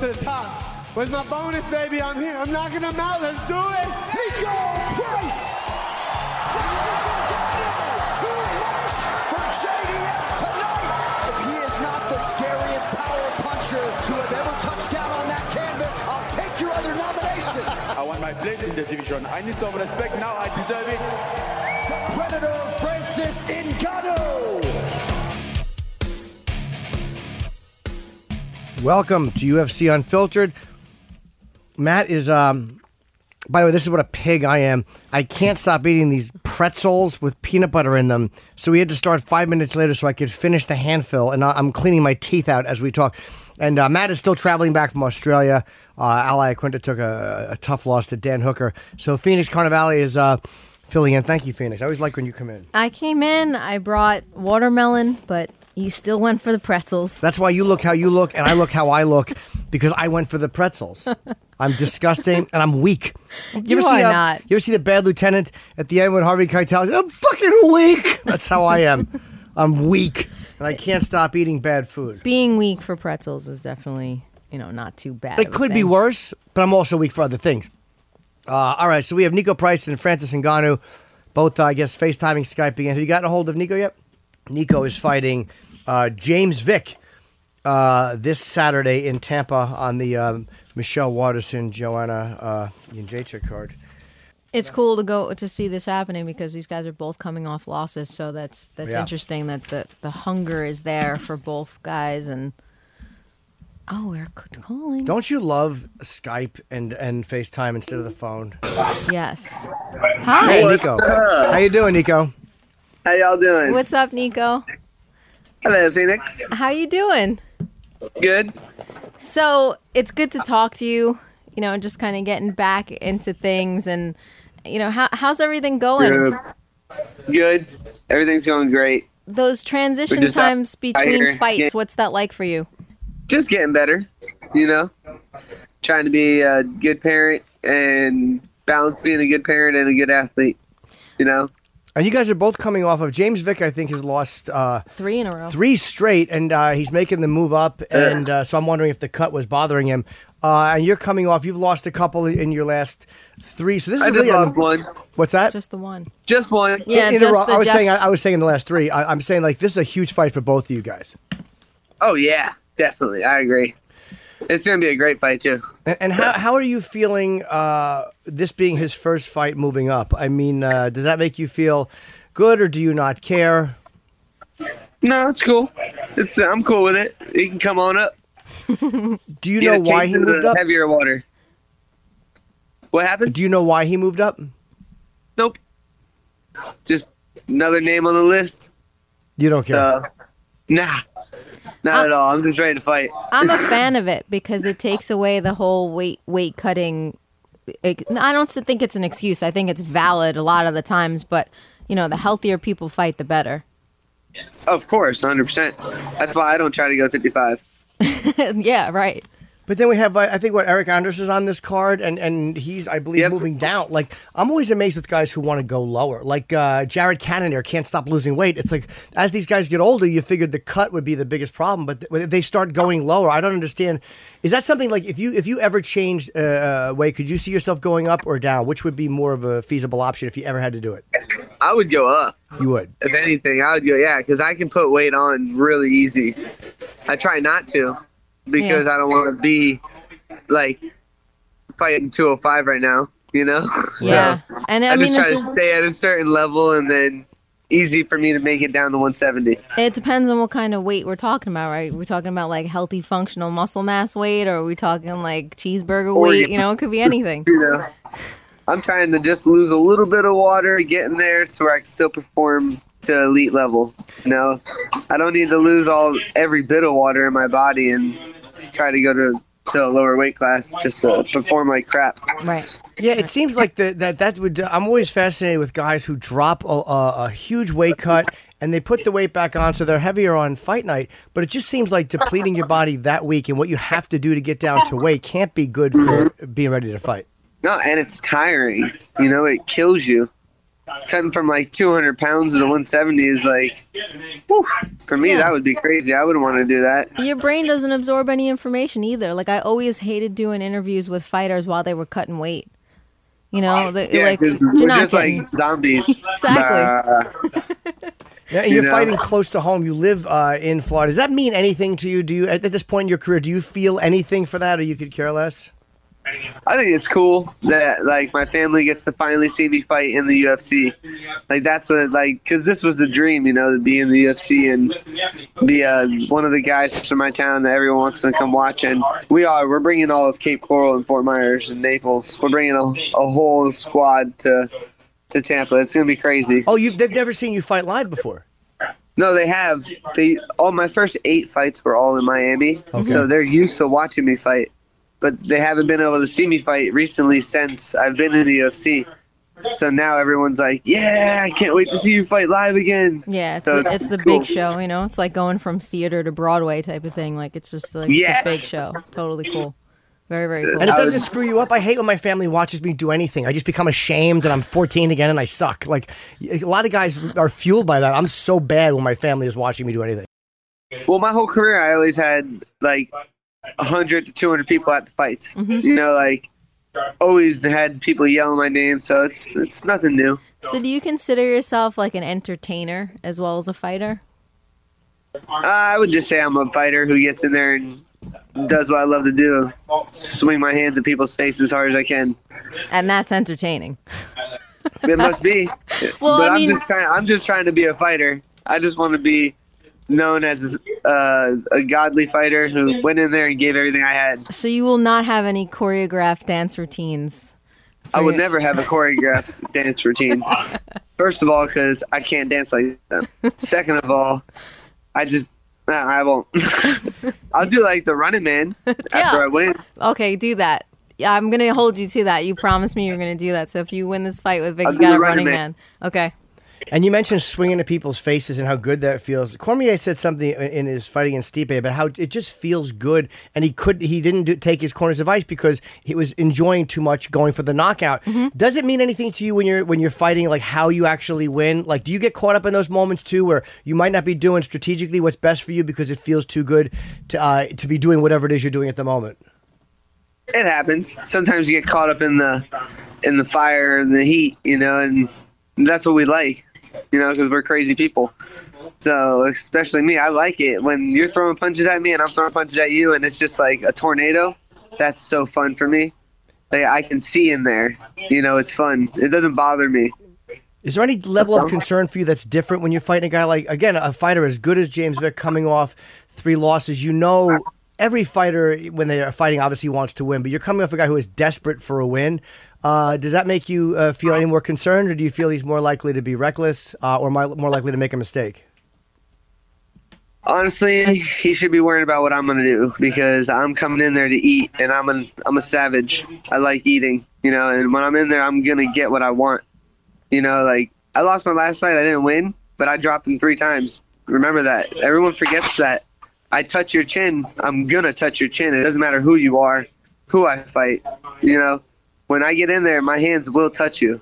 To the top. Where's my bonus, baby? I'm here. I'm knocking them out. Let's do it. Niko Price. Who works for JDS tonight? If he is not the scariest power puncher to have ever touched down on that canvas, I'll take your other nominations. I want my place in the division. I need some respect now. I deserve it. The Predator Francis Ngannou. Welcome to UFC Unfiltered. Matt is, um, by the way, this is what a pig I am. I can't stop eating these pretzels with peanut butter in them. So we had to start five minutes later so I could finish the handful. And I'm cleaning my teeth out as we talk. And uh, Matt is still traveling back from Australia. Uh, Al Iaquinta took a, a tough loss to Dan Hooker. So Phoenix Carnevale is uh, filling in. Thank you, Phoenix. I always like when you come in. I came in, I brought watermelon, but you still went for the pretzels. That's why you look how you look, and I look how I look because I went for the pretzels. I'm disgusting and I'm weak. You ever are see, uh, not. You ever see the Bad Lieutenant at the end when Harvey Keitel "I'm fucking weak." That's how I am. I'm weak, and I can't stop eating bad food. Being weak for pretzels is definitely, you know, not too bad. It a could be worse, but I'm also weak for other things. Uh, all right, so we have Niko Price and Francis Ngannou, both, uh, I guess, FaceTiming, Skyping. Have you gotten a hold of Niko yet? Niko is fighting uh, James Vick uh, this Saturday in Tampa on the um, Michelle Waterson, Joanna uh, Jędrzejczyk card. It's cool to go to see this happening because these guys are both coming off losses, so that's that's Yeah. interesting that the the hunger is there for both guys and. Oh, we're c- calling. Don't you love Skype and, and FaceTime instead of the phone? Yes. Hey, Hi. Niko. How you doing, Niko? How y'all doing? What's up, Niko? Hello, Phoenix. How you doing? Good. So it's good to talk to you. You know, just kind of getting back into things, and you know, how, how's everything going? Good. Good. Everything's going great. Those transition times between fights, Yeah. what's that like for you? Just getting better. You know, trying to be a good parent and balance being a good parent and a good athlete. You know. And you guys are both coming off of James Vick. I think has lost uh, Three in a row. three straight, and uh, he's making the move up. And uh, so I'm wondering if the cut was bothering him. Uh, and you're coming off. You've lost a couple in your last three. So this is I just really lost one. What's that? Just the one. Just one. Yeah, In a just row. the I was Jeff- saying. I, I was saying in the last three. I, I'm saying like this is a huge fight for both of you guys. Oh yeah, definitely. I agree. It's gonna be a great fight too. And, and how how are you feeling? Uh, this being his first fight, moving up. I mean, uh, does that make you feel good, or do you not care? No, it's cool. It's I'm cool with it. He can come on up. Do you Get know why he moved up? Heavier water. What happened? Do you know why he moved up? Nope. Just another name on the list. You don't care. So, nah, not at all. I'm just ready to fight. I'm a fan of it because it takes away the whole weight weight cutting. I don't think it's an excuse. I think it's valid a lot of the times, but you know, the healthier people fight, the better. Of course, 100. percent That's why I don't try to go 55. yeah, right. But then we have, uh, I think, what Eryk Anders is on this card, and, and he's, I believe, Yep. moving down. Like, I'm always amazed with guys who want to go lower. Like uh, Jared Cannonier can't stop losing weight. It's like, as these guys get older, you figured the cut would be the biggest problem, but th- they start going lower. I don't understand. Is that something like if you if you ever changed uh, uh, weight, could you see yourself going up or down? Which would be more of a feasible option if you ever had to do it? I would go up. You would. If anything, I would go, yeah, because I can put weight on really easy. I try not to because Yeah. I don't want to be like fighting 205 right now, you know? Yeah, and I, I, mean, just try it, to stay at a certain level and then easy for me to make it down to 170. it depends on what kind of weight we're talking about, right? We're talking about like healthy, functional muscle mass weight, or are we talking like cheeseburger Or weight? you- You know, it could be anything. You know? I'm trying to just lose a little bit of water, get in there so I can still perform to elite level. You know, I don't need to lose all every bit of water in my body and try to go to, to a lower weight class just to perform like crap. Right. Yeah, it seems like the, that that would. I'm always fascinated with guys who drop a, a, a huge weight cut and they put the weight back on, so they're heavier on fight night. But it just seems like depleting your body that week and what you have to do to get down to weight can't be good for being ready to fight. No, and it's tiring. You know, it kills you. Cutting from like 200 pounds to 170 is like, whew, for me, Yeah. that would be crazy. I wouldn't want to do that. Your brain doesn't absorb any information either. Like I always hated doing interviews with fighters while they were cutting weight. You know, the, Yeah, like 'cause you're we're just getting- like zombies. Exactly. Uh, Yeah, and You you're know? fighting close to home. You live uh, in Florida. Does that mean anything to you? Do you at this point in your career do you feel anything for that, or you could care less? I think it's cool that like my family gets to finally see me fight in the UFC. Like that's what like because this was the dream, you know, to be in the UFC and be uh, one of the guys from my town that everyone wants to come watch. And we are. We're bringing all of Cape Coral and Fort Myers and Naples. We're bringing a, a whole squad to to Tampa. It's gonna be crazy. Oh, you they've never seen you fight live before. No, they have. They all my first eight fights were all in Miami, so they're used to watching me fight. But they haven't been able to see me fight recently since I've been in the UFC. So now everyone's like, "Yeah, I can't wait to see you fight live again." Yeah, it's, So the, it's- it's, it's the cool. big show, you know? It's like going from theater to Broadway type of thing. Like, it's just like Yes. the big show. Totally cool. Very, very cool. And it doesn't screw you up. I hate when my family watches me do anything. I just become ashamed that I'm 14 again and I suck. Like a lot of guys are fueled by that. I'm so bad when my family is watching me do anything. Well, my whole career, I always had like 100 to 200 people at the fights. You know, like always had people yelling my name. So it's it's nothing new. So, do you consider yourself like an entertainer as well as a fighter? Uh, I would just say I'm a fighter who gets in there and does what I love to do: swing my hands at people's faces as hard as I can. And that's entertaining. It must be. Well, but I I'm mean, just trying. I'm just trying to be a fighter. I just want to be known as uh, a godly fighter who went in there and gave everything I had. so you will not have any choreographed dance routines. I would your- never have a choreographed dance routine. First of all, because I can't dance like them. Second of all, I just nah, I won't. I'll do like the Running Man after I win. Okay, do that. Yeah, I'm gonna hold you to that. You promised me you're gonna do that. So if you win this fight with Vick, I'll you got a Running running Man. man. Okay. And you mentioned swinging at people's faces and how good that feels. Cormier said something in- in his fight against Stipe about how it just feels good, and he could he didn't do, take his corner's advice because he was enjoying too much going for the knockout. Does it mean anything to you when you're when you're fighting, like how you actually win? Like, do you get caught up in those moments too, where you might not be doing strategically what's best for you because it feels too good to uh, to be doing whatever it is you're doing at the moment? It happens. Sometimes you get caught up in the in the fire and the heat, you know, and that's what we like, you know, because we're crazy people. So especially me, I like it when you're throwing punches at me and I'm throwing punches at you, and it's just like a tornado. That's so fun for me. Like I can see in there, you know, it's fun. It doesn't bother me. Is there any level of concern for you that's different when you're fighting a guy like again a fighter as good as James Vick coming off three losses? You know, every fighter when they are fighting obviously wants to win, but you're coming off a guy who is desperate for a win. Uh, does that make you uh, feel any more concerned, or do you feel he's more likely to be reckless uh, or more likely to make a mistake? Honestly, he should be worrying about what I'm gonna do because I'm coming in there to eat, and I'm a I'm a savage. I like eating, you know. And when I'm in there, I'm gonna get what I want. You know, like I lost my last fight, I didn't win, but I dropped him three times. Remember that. Everyone forgets that. I touch your chin, I'm gonna touch your chin. It doesn't matter who you are, who I fight. You know, when I get in there, my hands will touch you.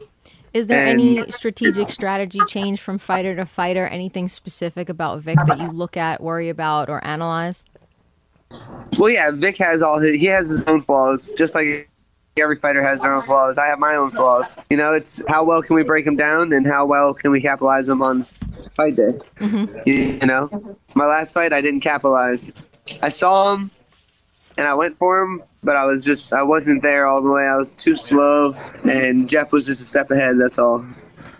Is there And- any strategic strategy change from fighter to fighter? Anything specific about Vick that you look at, worry about, or analyze? Well, yeah, Vick has all his, he has his own flaws, just like every fighter has their own flaws. I have my own flaws. You know, it's how well can we break them down and how well can we capitalize them on fight day. You, you know, my last fight I didn't capitalize. I saw him and I went for him, but I was just I wasn't there all the way. I was too slow, and Geoff was just a step ahead. That's all.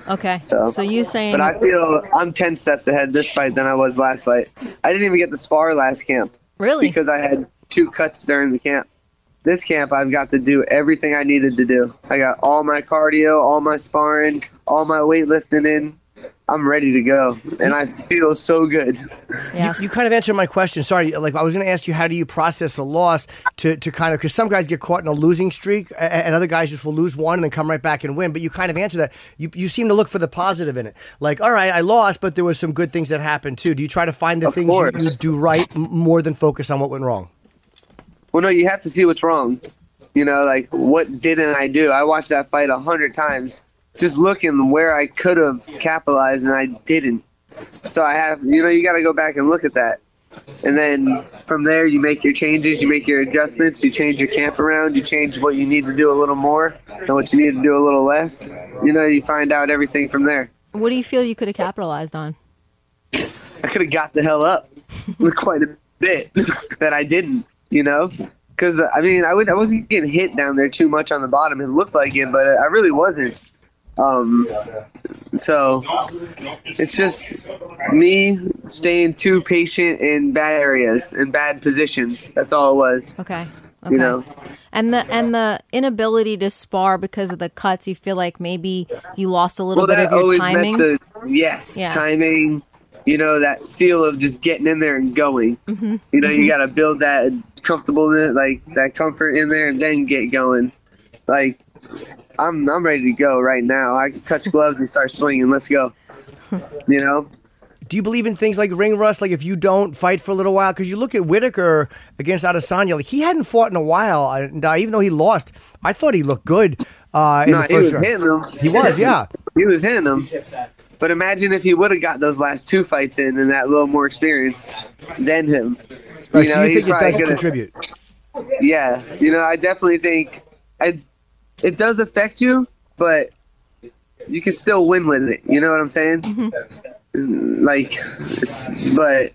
Okay. So, So you saying But I feel I'm ten steps ahead this fight than I was last fight. I didn't even get the spar last camp really? because I had two cuts during the camp. This camp, I've got to do everything I needed to do. I got all my cardio, all my sparring, all my weightlifting in. I'm ready to go, and I feel so good. yes. You kind of answered my question. Sorry, like I was going to ask you, how do you process a loss to, to kind of because some guys get caught in a losing streak, and other guys just will lose one and then come right back and win. But you kind of answer that. You you seem to look for the positive in it. Like, all right, I lost, but there was some good things that happened too. Do you try to find the Of things you, you do right more than focus on what went wrong? Well, no, you have to see what's wrong. You know, like what didn't I do? I watched that fight a hundred times, just looking where I could have capitalized and I didn't. So I have, you know, you got to go back and look at that, and then from there you make your changes, you make your adjustments, you change your camp around, you change what you need to do a little more and what you need to do a little less. You know, you find out everything from there. What do you feel you could have capitalized on? I could have got the hell up with quite a bit that I didn't, you know? Because, I mean, I, would, I wasn't getting hit down there too much on the bottom. It looked like it, but I really wasn't. Um, so it's just me staying too patient in bad areas, in bad positions. That's all it was, Okay. Okay. you know? And the and the inability to spar because of the cuts, you feel like maybe you lost a little Well, bit of your always timing. messes. Yes, Yeah. timing. You know that feel of just getting in there and going. Mm-hmm. You know, you got to build that comfortableness, like that comfort in there, and then get going. Like, I'm I'm ready to go right now. I can touch gloves and start swinging. Let's go. You know, Do you believe in things like ring rust? Like if you don't fight for a little while, because you look at Whittaker against Adesanya, like he hadn't fought in a while. And uh, even though he lost, I thought he looked good. Uh, in no, the he was round. hitting them. He was, yeah. He was hitting them. But imagine if he would have got those last two fights in and that little more experience than him. Right, You so know, you think it does coulda- contribute? Yeah, you know, I definitely think I, it does affect you, but you can still win with it. You know what I'm saying? Like, but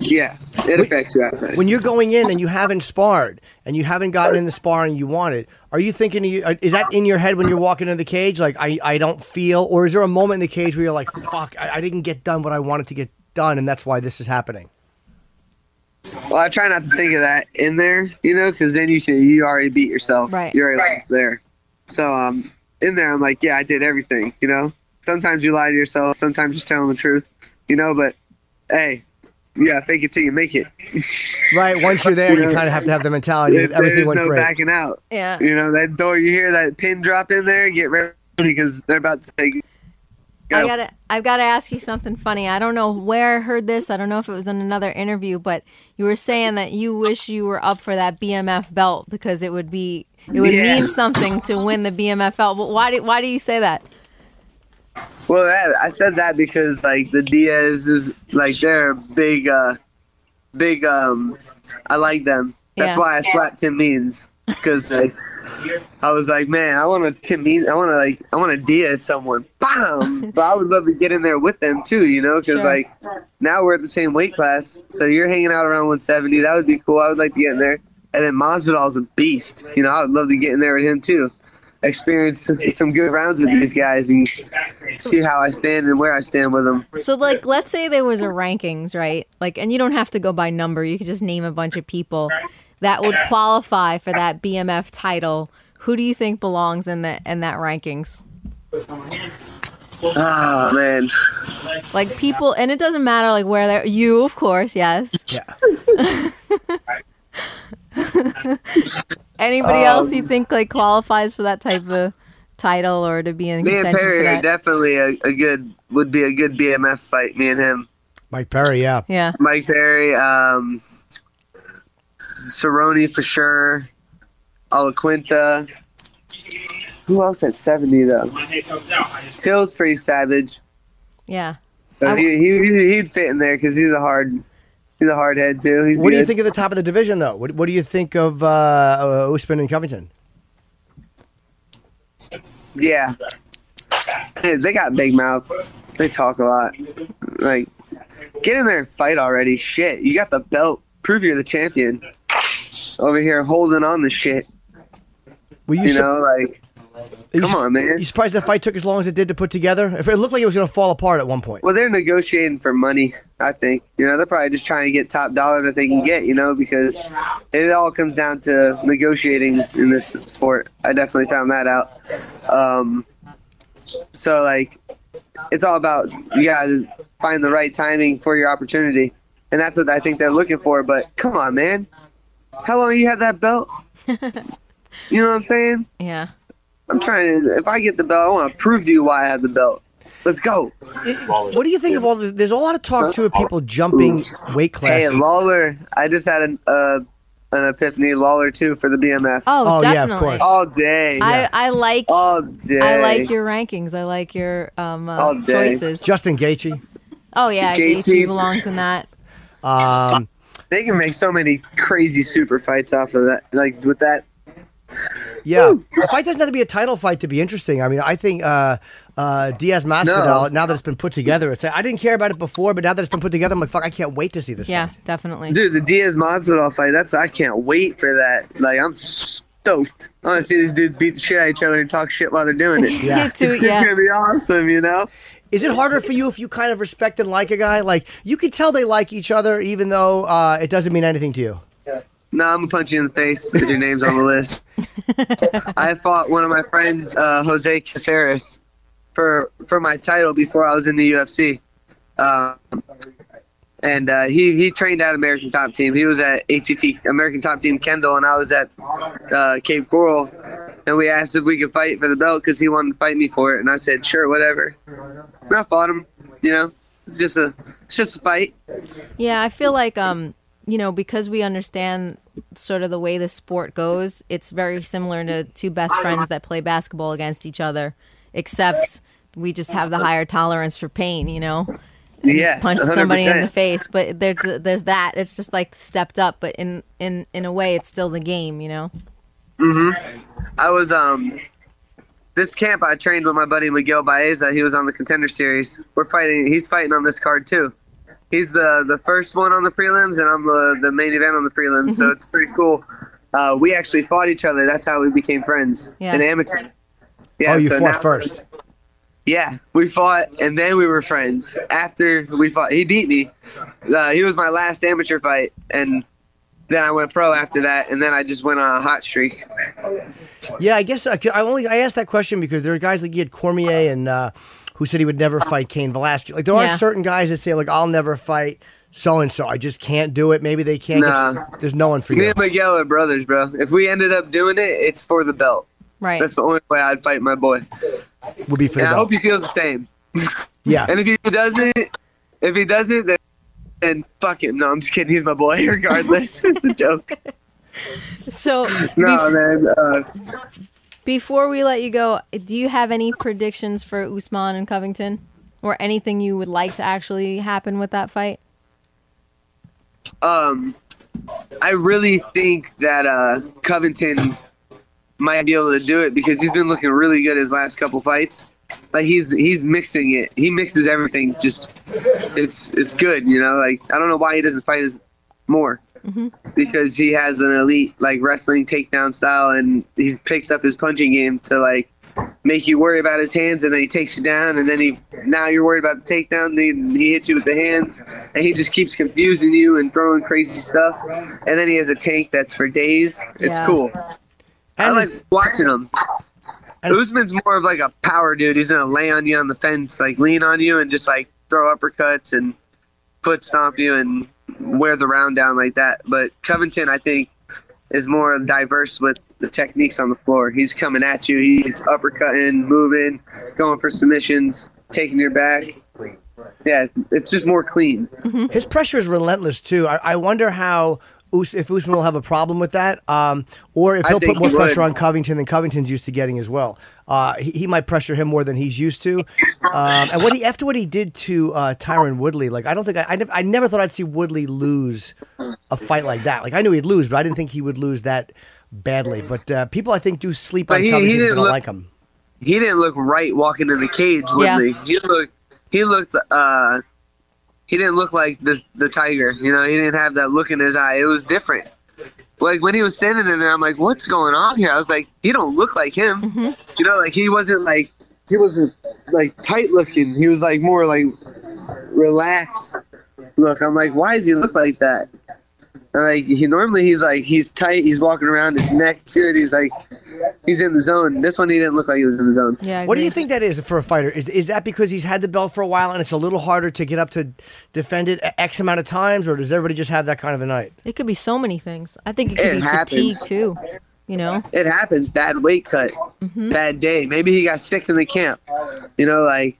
yeah, it affects you. I think. When you're going in and you haven't sparred and you haven't gotten in the sparring you wanted, are you thinking? you- uh, Is that in your head when you're walking into the cage? Like I, I don't feel, or is there a moment in the cage where you're like, fuck, I, I didn't get done what I wanted to get done, and that's why this is happening? Well, I try not to think of that in there, you know, because then you can you already beat yourself. Right. You're already lost there. So um, in there, I'm like, yeah, I did everything. You know, sometimes you lie to yourself, sometimes you're telling the truth. You know, but hey, yeah, gotta fake it till you make it. Right. Once you're there, you kind of have to have the mentality that everything There's went no great. backing out. Yeah. You know that door. You hear that pin drop in there. Get ready because they're about to say. I gotta, I've got to ask you something funny. I don't know where I heard this. I don't know if it was in another interview, but you were saying that you wish you were up for that BMF belt because it would be, it would Yeah. mean something to win the BMF belt. But why do, why do you say that? Well, that, I said that because like the Diaz is like they're big, uh big. um I like them. That's Yeah. why I slapped Tim Means because like, I was like, man, I want to Tim I want to like, I want to Diaz someone. Bam! but I would love to get in there with them too, you know, because Sure. like now we're at the same weight class, so you're hanging out around 170. That would be cool. I would like to get in there. And then Masvidal's a beast. You know, I would love to get in there with him too. Experience some good rounds with these guys and see how I stand and where I stand with them. So, like, let's say there was a rankings, right? Like, and you don't have to go by number. You could just name a bunch of people that would qualify for that BMF title. Who do you think belongs in the in that rankings? Oh man, Like people, and it doesn't matter like where they're. You, of course, yes. Yeah. Anybody else you think like qualifies for that type of title or to be in me and Perry for are definitely a, a good would be a good BMF fight. Me and him. Mike Perry, yeah. Yeah. Mike Perry, um, Cerrone for sure, Al Iaquinta. Who else at 70 though? Till's pretty savage. Yeah. But he, he, he'd fit in there because he's a hard, he's a hard head too. He's What do you think of the top of the division, though? What, what do you think of uh, uh, Usman and Covington? Yeah. Hey, they got big mouths. They talk a lot. Like, get in there and fight already. Shit, you got the belt. Prove you're the champion. Over here holding on the shit. Were you, You su- know, like, you come su- on, man. You surprised that fight took as long as it did to put together? If it looked like it was going to fall apart at one point. Well, they're negotiating for money. I think you know they're probably just trying to get top dollar that they can get. You know, because it all comes down to negotiating in this sport. I definitely found that out. Um, so like, it's all about you got to find the right timing for your opportunity, and that's what I think they're looking for. But come on, man, how long you had that belt? you know what I'm saying? Yeah. I'm trying to. If I get the belt, I want to prove to you why I have the belt. Let's go. What do you think of all the? There's a lot of talk too of people jumping weight class. Hey. Lawler. I just had an uh, an epiphany. Lawler too for the BMF. Oh, Oh, yeah, of definitely. course. All day. I, I like all day. I like your rankings. I like your um, uh, All day. choices. Justin Gaethje. Oh yeah, JT. Gaethje belongs in that. Um, They can make so many crazy super fights off of that. Like with that. yeah, the fight doesn't have to be a title fight to be interesting. I mean, I think uh, uh, Diaz Masvidal. No. Now that it's been put together, it's I didn't care about it before, but now that it's been put together, I'm like, fuck, I can't wait to see this. Yeah, fight. definitely. Dude, the Diaz Masvidal fight. That's I can't wait for that. Like I'm stoked. I want to see these dudes beat the shit out of each other and talk shit while they're doing it. Yeah. Too, It's yeah. gonna be awesome, you know. Is it harder for you if you kind of respect and like a guy? Like you can tell they like each other, even though uh, it doesn't mean anything to you. Yeah. No, I'm gonna punch you in the face if your name's on the list. I fought one of my friends, uh, Jose Caceres, for for my title before I was in the UFC. Um, and uh, he he trained at American Top Team. He was at ATT American Top Team Kendall, and I was at uh, Cape Coral. And we asked if we could fight for the belt because he wanted to fight me for it, and I said sure, whatever. And I fought him. You know, it's just a it's just a fight. Yeah, I feel like um, you know, because we understand sort of the way the sport goes, it's very similar to two best friends that play basketball against each other, except we just have the higher tolerance for pain, you know. Yes, Punch somebody in the face, but there, there's that. It's just like stepped up, but in in in a way, it's still the game, you know. I was um this camp I trained with my buddy Miguel Baeza. He was on the contender series. We're fighting. He's fighting on this card too. He's the the first one on the prelims, and I'm the the main event on the prelims. So it's pretty cool. Uh, we actually fought each other. That's how we became friends Yeah. in amateur. Yeah, oh, you so fought now- first. Yeah, we fought, and then we were friends. After we fought, he beat me. Uh, he was my last amateur fight, and then I went pro after that, and then I just went on a hot streak. Yeah, I guess uh, I only I asked that question because there are guys like you had Cormier and uh, who said he would never fight Cain Velasquez. Like there are certain guys that say like I'll never fight so and so. I just can't do it. Maybe they can't. Nah. Get, there's no one for Me you. and Miguel are brothers, bro. If we ended up doing it, it's for the belt. Right. That's the only way I'd fight my boy. Would be for And the I hope he feels the same. Yeah. And if he doesn't, if he doesn't, then, then fuck it. No, I'm just kidding. He's my boy, regardless. it's a joke. so No, man. Uh, Before we let you go, do you have any predictions for Usman and Covington, or anything you would like to actually happen with that fight? um, I really think that uh, Covington might be able to do it because he's been looking really good his last couple fights. Like he's he's mixing it. He mixes everything. Just it's it's good, you know. Like I don't know why he doesn't fight as more mm-hmm. because he has an elite like wrestling takedown style, and he's picked up his punching game to like make you worry about his hands, and then he takes you down, and then he now you're worried about the takedown. Then he hits you with the hands, and he just keeps confusing you and throwing crazy stuff. And then he has a tank that's for days. It's Yeah. cool. I like watching him. And- Usman's more of like a power dude. He's gonna lay on you on the fence, like lean on you, and just like throw uppercuts and foot stomp you and wear the round down like that. But Covington, I think, is more diverse with the techniques on the floor. He's coming at you. He's uppercutting, moving, going for submissions, taking your back. yeah, it's just more clean. Mm-hmm. His pressure is relentless too. I, I wonder how Us- if Usman will have a problem with that, um, or if he'll put more he pressure would. on Covington than Covington's used to getting as well. Uh, he, he might pressure him more than he's used to. Um, and what he after what he did to uh, Tyron Woodley, like I don't think I, I, never, I never thought I'd see Woodley lose a fight like that. Like I knew he'd lose, but I didn't think he would lose that badly. But uh, people I think do sleep But on he- he didn't look- like him. He didn't look right walking in the cage, Yeah. Woodley. He looked he looked uh he didn't look like the the tiger. You know, he didn't have that look in his eye. It was different. Like when he was standing in there, I'm like, "What's going on here?" I was like, "He don't look like him." Mm-hmm. You know, like he wasn't like he wasn't like tight looking. He was like more like relaxed look. I'm like, "Why does he look like that?" And like he normally he's like he's tight. He's walking around his neck good. He's like he's in the zone. This one he didn't look like he was in the zone. Yeah. What do you think that is for a fighter? Is is that because he's had the belt for a while and it's a little harder to get up to defend it X amount of times, or does everybody just have that kind of a night? It could be so many things. I think it could It be happens. fatigue too. You know. it happens. Bad weight cut, mm-hmm. bad day. Maybe he got sick in the camp. You know, like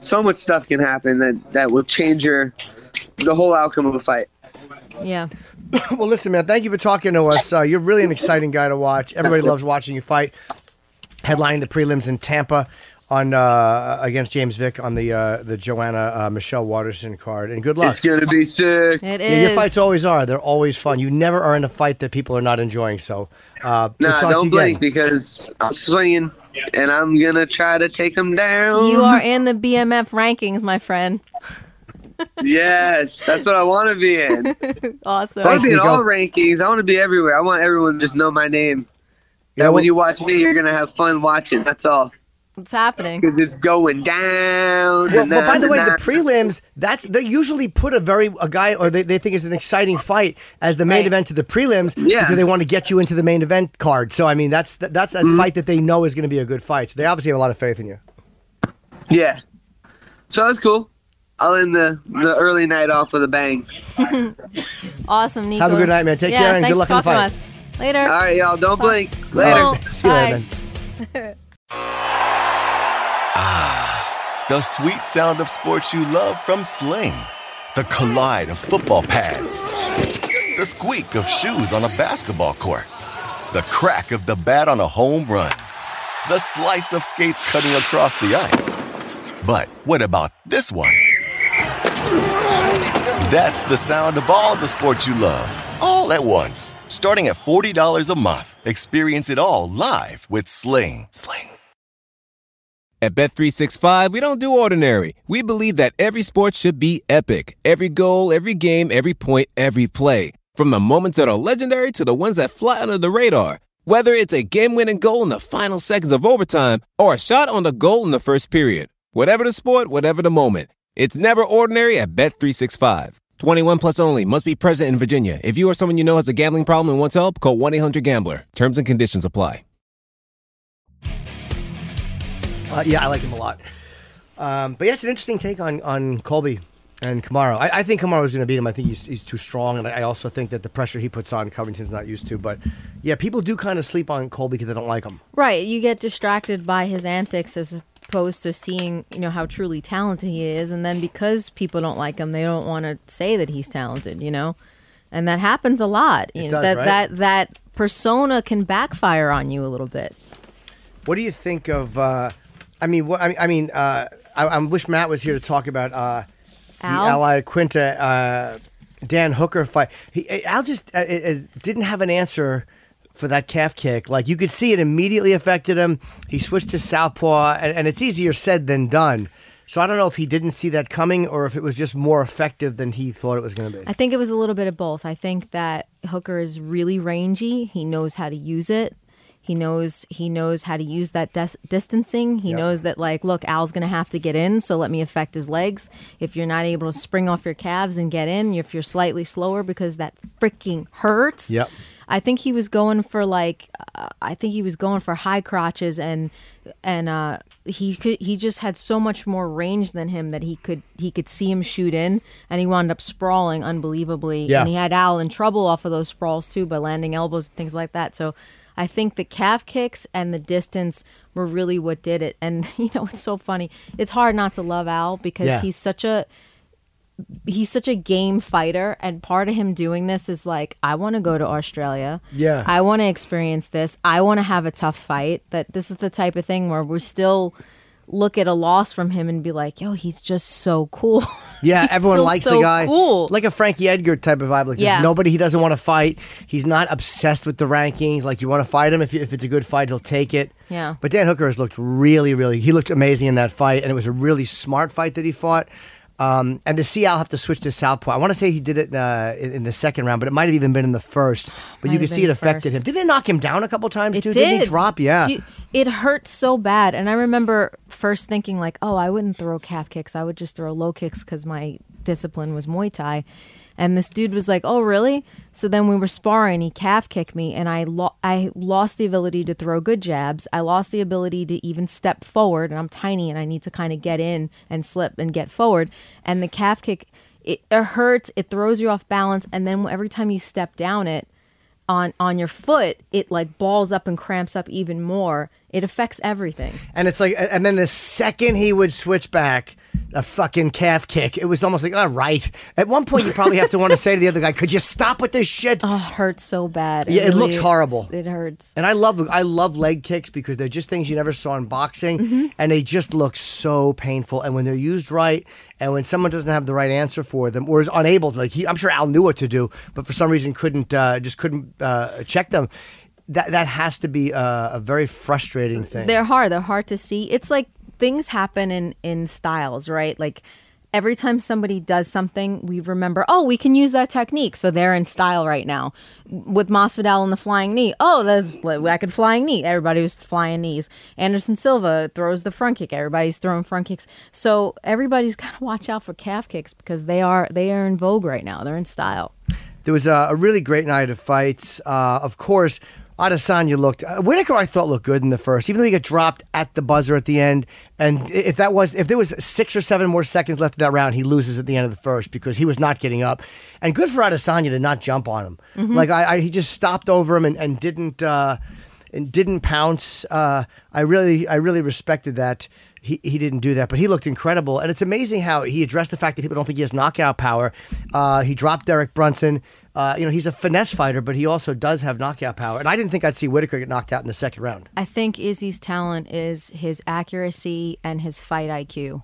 so much stuff can happen that that will change your the whole outcome of a fight. Yeah. well, listen, man, thank you for talking to us. Uh, you're really an exciting guy to watch. Everybody loves watching you fight. Headlining the prelims in Tampa on uh, against James Vick on the uh, the Joanna uh, Michelle Waterson card. And good luck. It's gonna be sick. It Yeah, is. your fights always are. They're always fun. You never are in a fight that people are not enjoying. So, uh, we'll Nah, don't you blink again. because I'm swinging and I'm gonna try to take him down. You are in the BMF rankings, my friend. Yes, that's what I want to be in. Awesome. I want to be in Niko. all rankings. I want to be everywhere. I want everyone to just know my name. Yeah, That well- when you watch me, you're gonna have fun watching. That's all. What's happening? 'Cause it's going down. Well, and well, by the way, and the prelims, that's they usually put a very a guy or they, they think it's an exciting fight as the main Right. event to the prelims Yeah. because they want to get you into the main event card. So I mean that's that's a Mm-hmm. fight that they know is going to be a good fight. So they obviously have a lot of faith in you. Yeah. So that's cool. I'll end the, the early night off with a bang. Awesome, Niko. Have a good night, man. Take yeah, care and good luck for in the talking to fight. us. Later. All right, y'all. Don't blink. Oh, Later. See you later, bye. man. Ah, the sweet sound of sports you love from Sling. The collide of football pads. The squeak of shoes on a basketball court. The crack of the bat on a home run. The slice of skates cutting across the ice. But what about this one? That's the sound of all the sports you love, all at once. Starting at $40 a month. Experience it all live with Sling. Sling. At Bet365, we don't do ordinary. We believe that every sport should be epic. Every goal, every game, every point, every play. From the moments that are legendary to the ones that fly under the radar. Whether it's a game-winning goal in the final seconds of overtime or a shot on the goal in the first period. Whatever the sport, whatever the moment. It's never ordinary at Bet365. 21 plus only. Must be present in Virginia. If you or someone you know has a gambling problem and wants help, call 1-800-GAMBLER. Terms and conditions apply. Uh, yeah, I like him a lot. Um, but yeah, it's an interesting take on on Colby and Kamaru. I, I think Kamaru's going to beat him. I think he's he's too strong, and I I also think that the pressure he puts on Covington's not used to. But yeah, people do kind of sleep on Colby because they don't like him. Right. You get distracted by his antics as opposed to seeing, you know, how truly talented he is. And then because people don't like him, they don't want to say that he's talented, you know? And that happens a lot. You know, does, that, right? that that persona can backfire on you a little bit. What do you think of? Uh, I mean, what I mean, I mean, uh, I, I wish Matt was here to talk about uh, the Al? Ally Quinta uh, Dan Hooker fight. He, Al just uh, didn't have an answer for that calf kick. Like you could see it immediately affected him. He switched to southpaw, and, and it's easier said than done. So I don't know if he didn't see that coming or if it was just more effective than he thought it was going to be. I think it was a little bit of both. I think that Hooker is really rangy. He knows how to use it. He knows he knows how to use that dis- distancing. He Yep. knows that like, look, Al's going to have to get in, so let me affect his legs. If you're not able to spring off your calves and get in, if you're slightly slower because that freaking hurts. Yep. I think he was going for like uh, I think he was going for high crotches and and uh, he could he just had so much more range than him that he could he could see him shoot in and he wound up sprawling unbelievably Yeah. and he had Al in trouble off of those sprawls too by landing elbows and things like that. So I think the calf kicks and the distance were really what did it. And you know, it's so funny. It's hard not to love Al because Yeah. he's such a he's such a game fighter and part of him doing this is like I want to go to Australia. Yeah. I want to experience this. I want to have a tough fight. That this is the type of thing where we still look at a loss from him and be like, "Yo, he's just so cool." Yeah, everyone likes so the guy. Cool. Like a Frankie Edgar type of vibe. Like Yeah. there's nobody he doesn't want to fight. He's not obsessed with the rankings. Like you want to fight him if, you, if it's a good fight, he'll take it. Yeah. But Dan Hooker has looked really, really. He looked amazing in that fight, and it was a really smart fight that he fought. Um, and to see Al have to switch to southpaw, I want to say he did it uh, in, in the second round, but it might have even been in the first. But Might you could see it affected first. him. Did they knock him down a couple times It too? did. Didn't he drop? Yeah. You- it hurt so bad, and I remember first thinking like, "Oh, I wouldn't throw calf kicks. I would just throw low kicks because my discipline was Muay Thai." And this dude was like, "Oh, really?" So then we were sparring. He calf kicked me, and I lo- I lost the ability to throw good jabs. I lost the ability to even step forward, and I'm tiny, and I need to kind of get in and slip and get forward. And the calf kick, it, it hurts. It throws you off balance, and then every time you step down it, on on your foot, it like balls up and cramps up even more. It affects everything. And it's like, and then the second he would switch back, a fucking calf kick, it was almost like, all right. At one point, you probably have to want to say to the other guy, could you stop with this shit? Oh, it hurts so bad. Yeah, it looks really- horrible. It hurts. And I love I love leg kicks because they're just things you never saw in boxing, Mm-hmm. and they just look so painful. And when they're used right, and when someone doesn't have the right answer for them or is unable to, like he, I'm sure Al knew what to do, but for some reason couldn't, uh, just couldn't uh, check them. That that has to be a, a very frustrating thing. They're hard. They're hard to see. It's like things happen in in styles, right? Like every time somebody does something, we remember, oh, we can use that technique. So they're in style right now. With Masvidal and the flying knee, oh, that's I could flying knee. Everybody was flying knees. Anderson Silva throws the front kick. Everybody's throwing front kicks. So everybody's got to watch out for calf kicks because they are they are in vogue right now. They're in style. There was a, a really great night of fights. Uh, of course, Adesanya looked. Uh, Whittaker, I thought looked good in the first, even though he got dropped at the buzzer at the end. And if that was, if there was six or seven more seconds left of that round, he loses at the end of the first because he was not getting up. And good for Adesanya to not jump on him. Like I, I, he just stopped over him and, and didn't. Uh, and didn't pounce. Uh, I really, I really respected that. He, he didn't do that, but he looked incredible. And it's amazing how he addressed the fact that people don't think he has knockout power. Uh, he dropped Derek Brunson. Uh, you know, he's a finesse fighter, but he also does have knockout power. And I didn't think I'd see Whittaker get knocked out in the second round. I think Izzy's talent is his accuracy and his fight IQ,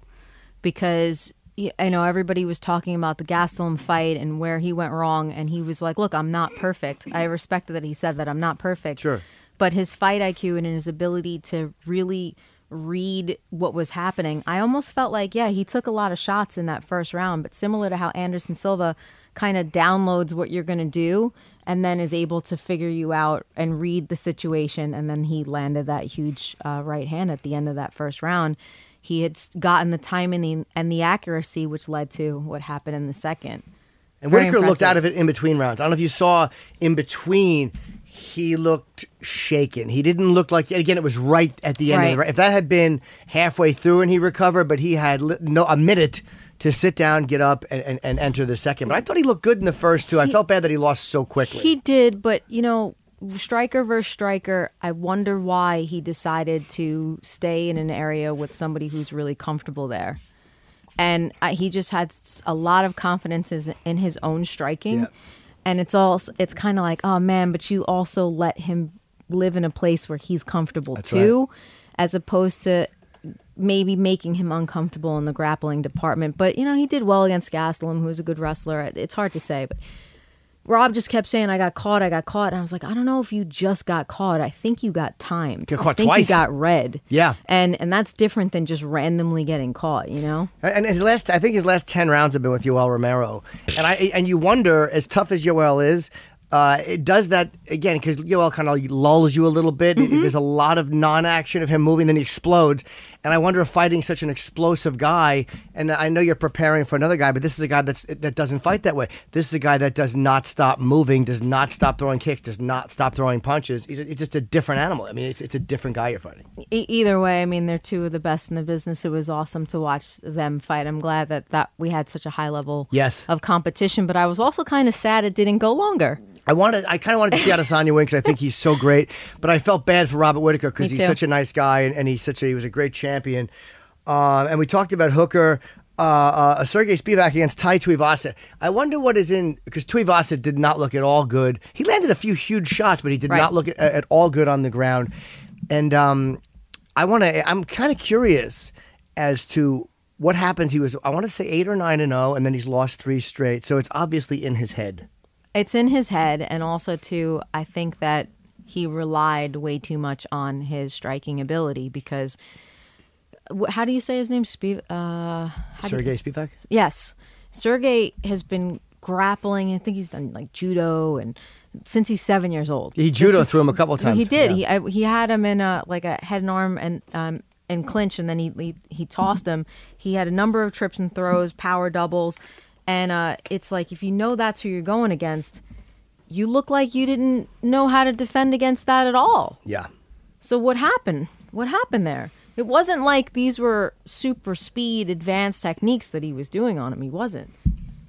because I know everybody was talking about the Gastelum fight and where he went wrong, and he was like, "Look, I'm not perfect." I respected that he said that I'm not perfect. Sure. But his fight IQ and his ability to really read what was happening, I almost felt like, yeah, he took a lot of shots in that first round, but similar to how Anderson Silva kind of downloads what you're going to do and then is able to figure you out and read the situation. And then he landed that huge uh, right hand at the end of that first round. He had gotten the timing and the, and the accuracy, which led to what happened in the second. And Very Whittaker looked out of it in between rounds. I don't know if you saw in between. He looked shaken. He didn't look like again. It was right at the end. Of the, Right. if that had been halfway through and he recovered, but he had no a minute to sit down, get up, and, and, and enter the second. But I thought he looked good in the first two. I felt bad that he lost so quickly. He did, but you know, striker versus striker, I wonder why he decided to stay in an area with somebody who's really comfortable there. And I, he just had a lot of confidence in his own striking. Yeah. And it's all it's kind of like, oh man, but you also let him live in a place where he's comfortable too, as opposed to maybe making him uncomfortable in the grappling department. But you know, he did well against Gastelum, who's a good wrestler. It's hard to say, but Rob just kept saying, "I got caught, I got caught," and I was like, "I don't know if you just got caught. I think you got timed. Got I caught think twice. you got red. Yeah. and and that's different than just randomly getting caught. You know, And his last, I think his last ten rounds have been with Yoel Romero, and I and you wonder, as tough as Yoel is, uh, it does that again because Yoel kind of lulls you a little bit. There's a lot of non-action of him moving, then he explodes, And I wonder if fighting such an explosive guy, and I know you're preparing for another guy, but this is a guy that's that doesn't fight that way. This is a guy that does not stop moving, does not stop throwing kicks, does not stop throwing punches. He's, a, he's just a different animal. I mean, it's it's a different guy you're fighting. E- either way, I mean, they're two of the best in the business. It was awesome to watch them fight. I'm glad that, that we had such a high level Yes. of competition, but I was also kind of sad it didn't go longer. I wanted, I kind of wanted to see Adesanya win because I think he's so great, but I felt bad for Robert Whittaker because he's such a nice guy and, and he's such a he was a great champion. Um, and we talked about Hooker, uh, uh, Sergey Spivak against Tai Tuivasa. I wonder what is in because Tuivasa did not look at all good. He landed a few huge shots, but he did Right. not look at, at all good on the ground. And um, I want to. I'm kind of curious as to what happens. He was I want to say eight or nine and zero, and then he's lost three straight. So it's obviously in his head. It's in his head, and also too, I think that he relied way too much on his striking ability because. How do you say his name? Spiv- uh, do you- Sergey Spivak. Yes, Sergey has been grappling. I think he's done like judo and since he's seven years old. He judo threw him a couple times, He did. yeah. He I, he had him in a like a head and arm and um and clinch, and then he he, he tossed him. He had a number of trips and throws, power doubles, and uh, it's like if you know that's who you're going against, you look like you didn't know how to defend against that at all. Yeah. So what happened? What happened there? It wasn't like these were super speed advanced techniques that he was doing on him. He wasn't.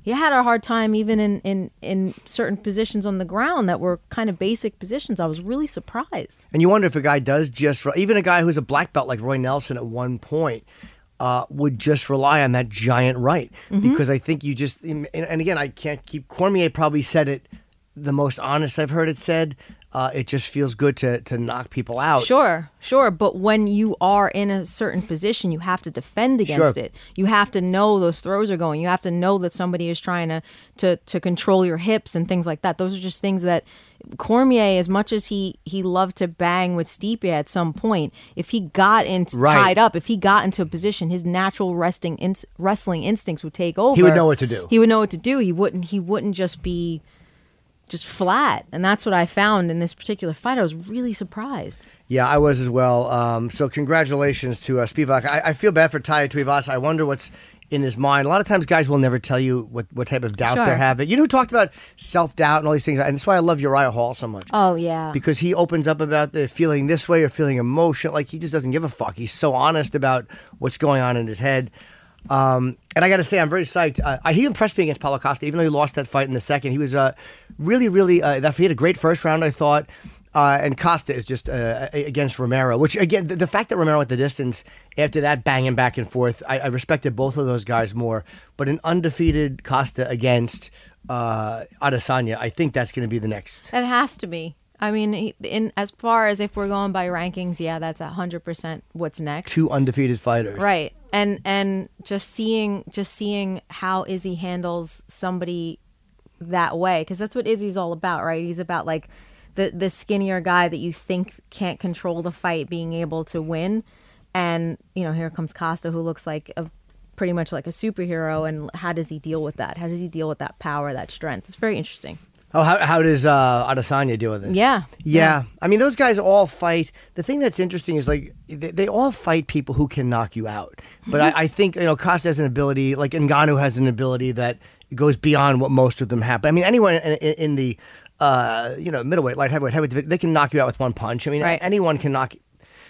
He had a hard time even in, in, in certain positions on the ground that were kind of basic positions. I was really surprised. And you wonder if a guy does just, even a guy who's a black belt like Roy Nelson at one point, uh, would just rely on that giant right. Mm-hmm. Because I think you just, and, and again, I can't keep, Cormier probably said it the most honest I've heard it said. Uh, it just feels good to, to knock people out. Sure, sure. But when you are in a certain position, you have to defend against Sure. it. You have to know those throws are going. You have to know that somebody is trying to, to, to control your hips and things like that. Those are just things that Cormier, as much as he, he loved to bang with Stipe at some point, if he got into Right. tied up, if he got into a position, his natural resting ins- wrestling instincts would take over. He would know what to do. He would know what to do. He wouldn't. He wouldn't just be just flat. And that's what I found in this particular fight. I was really surprised. Yeah, I was as well. Um, so congratulations to uh, Spivac. I, I feel bad for Tai Tuivasa. I wonder what's in his mind. A lot of times guys will never tell you what, what type of doubt Sure. they're having. You know who talked about self-doubt and all these things? And that's why I love Uriah Hall so much. Oh yeah. because he opens up about the feeling this way or feeling emotional. Like he just doesn't give a fuck. He's so honest about what's going on in his head. Um, and I got to say, I'm very psyched. Uh, he impressed me against Paulo Costa, even though he lost that fight in the second. He was uh, really, really. Uh, that he had a great first round, I thought. Uh, and Costa is just uh, against Romero, which again, the, the fact that Romero went the distance after that banging back and forth, I, I respected both of those guys more. But an undefeated Costa against uh, Adesanya, I think that's going to be the next. That has to be. I mean, in as far as if we're going by rankings, yeah, that's hundred percent what's next. Two undefeated fighters. Right. And and just seeing just seeing how Izzy handles somebody that way because that's what Izzy's all about, right? He's about like the the skinnier guy that you think can't control the fight being able to win. And, you know, here comes Costa who looks like a pretty much like a superhero and how does he deal with that? How does he deal with that power, that strength? It's very interesting. Oh, how, how does uh, Adesanya deal with it? Yeah. Yeah. I mean, those guys all fight. The thing that's interesting is like they, they all fight people who can knock you out. But I, I think you know Costa has an ability, like Ngannou has an ability that goes beyond what most of them have. But I mean, anyone in, in, in the uh, you know middleweight, light heavyweight, heavyweight, they can knock you out with one punch. I mean, Right. anyone can knock.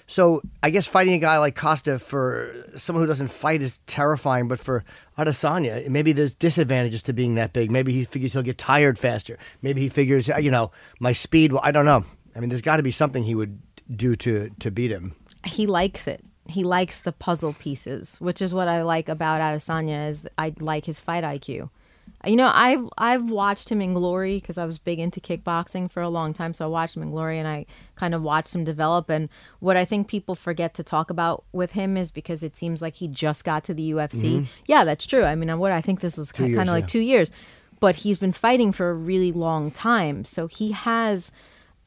So I guess fighting a guy like Costa for someone who doesn't fight is terrifying, but for Adesanya, maybe there's disadvantages to being that big. Maybe he figures he'll get tired faster. Maybe he figures, uh, you know, my speed. Well, I don't know. I mean, there's got to be something he would do to to beat him. he likes it. He likes the puzzle pieces, which is what I like about Adesanya. Is I like his fight IQ. You know, I've I've watched him in Glory because I was big into kickboxing for a long time. So I watched him in Glory, and I kind of watched him develop. And what I think people forget to talk about with him is because it seems like he just got to the UFC. Mm-hmm. Yeah, that's true. I mean, what I think this is kind of like yeah. two years, but he's been fighting for a really long time, so he has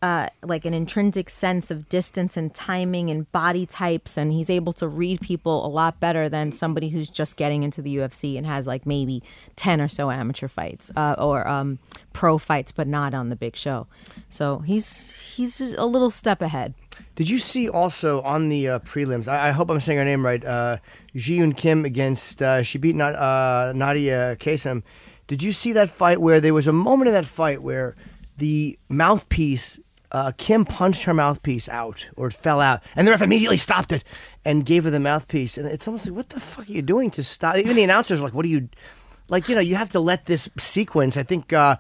uh, like an intrinsic sense of distance and timing and body types, and he's able to read people a lot better than somebody who's just getting into the UFC and has like maybe ten or so amateur fights uh, or um, pro fights, but not on the big show. So he's he's a little step ahead. Did you see also on the uh, prelims? I, I hope I'm saying her name right. Uh, Ji Yeon Kim against uh, she beat Nad- uh, Nadia Kassem. Did you see that fight where there was a moment in that fight where the mouthpiece uh, Kim punched her mouthpiece out or it fell out, and the ref immediately stopped it and gave her the mouthpiece. And it's almost like, what the fuck are you doing to stop? Even the announcers are like, what are you, like, you know, you have to let this sequence. I think uh,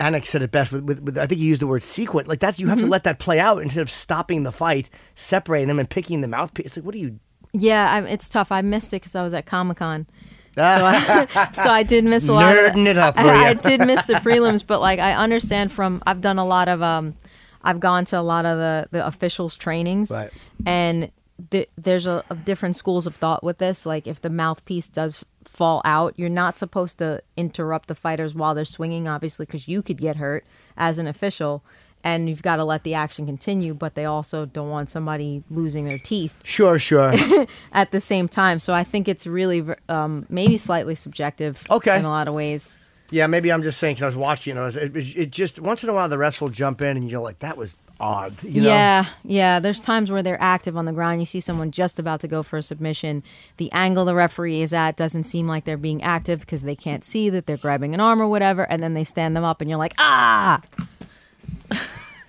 Anik said it best with, with, with, I think he used the word sequence. Like that's you have to let that play out instead of stopping the fight, separating them, and picking the mouthpiece. It's like, what are you? Yeah, I, it's tough. I missed it because I was at Comic Con. So I, so I did miss a lot. Nerding of, it up, I. I did miss the prelims, but like I understand from I've done a lot of um, I've gone to a lot of the the officials trainings, Right. and th- there's a, of different schools of thought with this. Like if the mouthpiece does fall out, you're not supposed to interrupt the fighters while they're swinging, obviously, because you could get hurt as an official. And you've got to let the action continue, but they also don't want somebody losing their teeth Sure, sure. at the same time. So I think it's really um, maybe slightly subjective. Okay. In a lot of ways. Yeah, maybe I'm just saying because I was watching. You know, it, it, it just once in a while the refs will jump in and you're like, that was odd. You know? Yeah, yeah. There's times where they're active on the ground. You see someone just about to go for a submission. The angle the referee is at doesn't seem like they're being active because they can't see that they're grabbing an arm or whatever, and then they stand them up, and you're like, ah.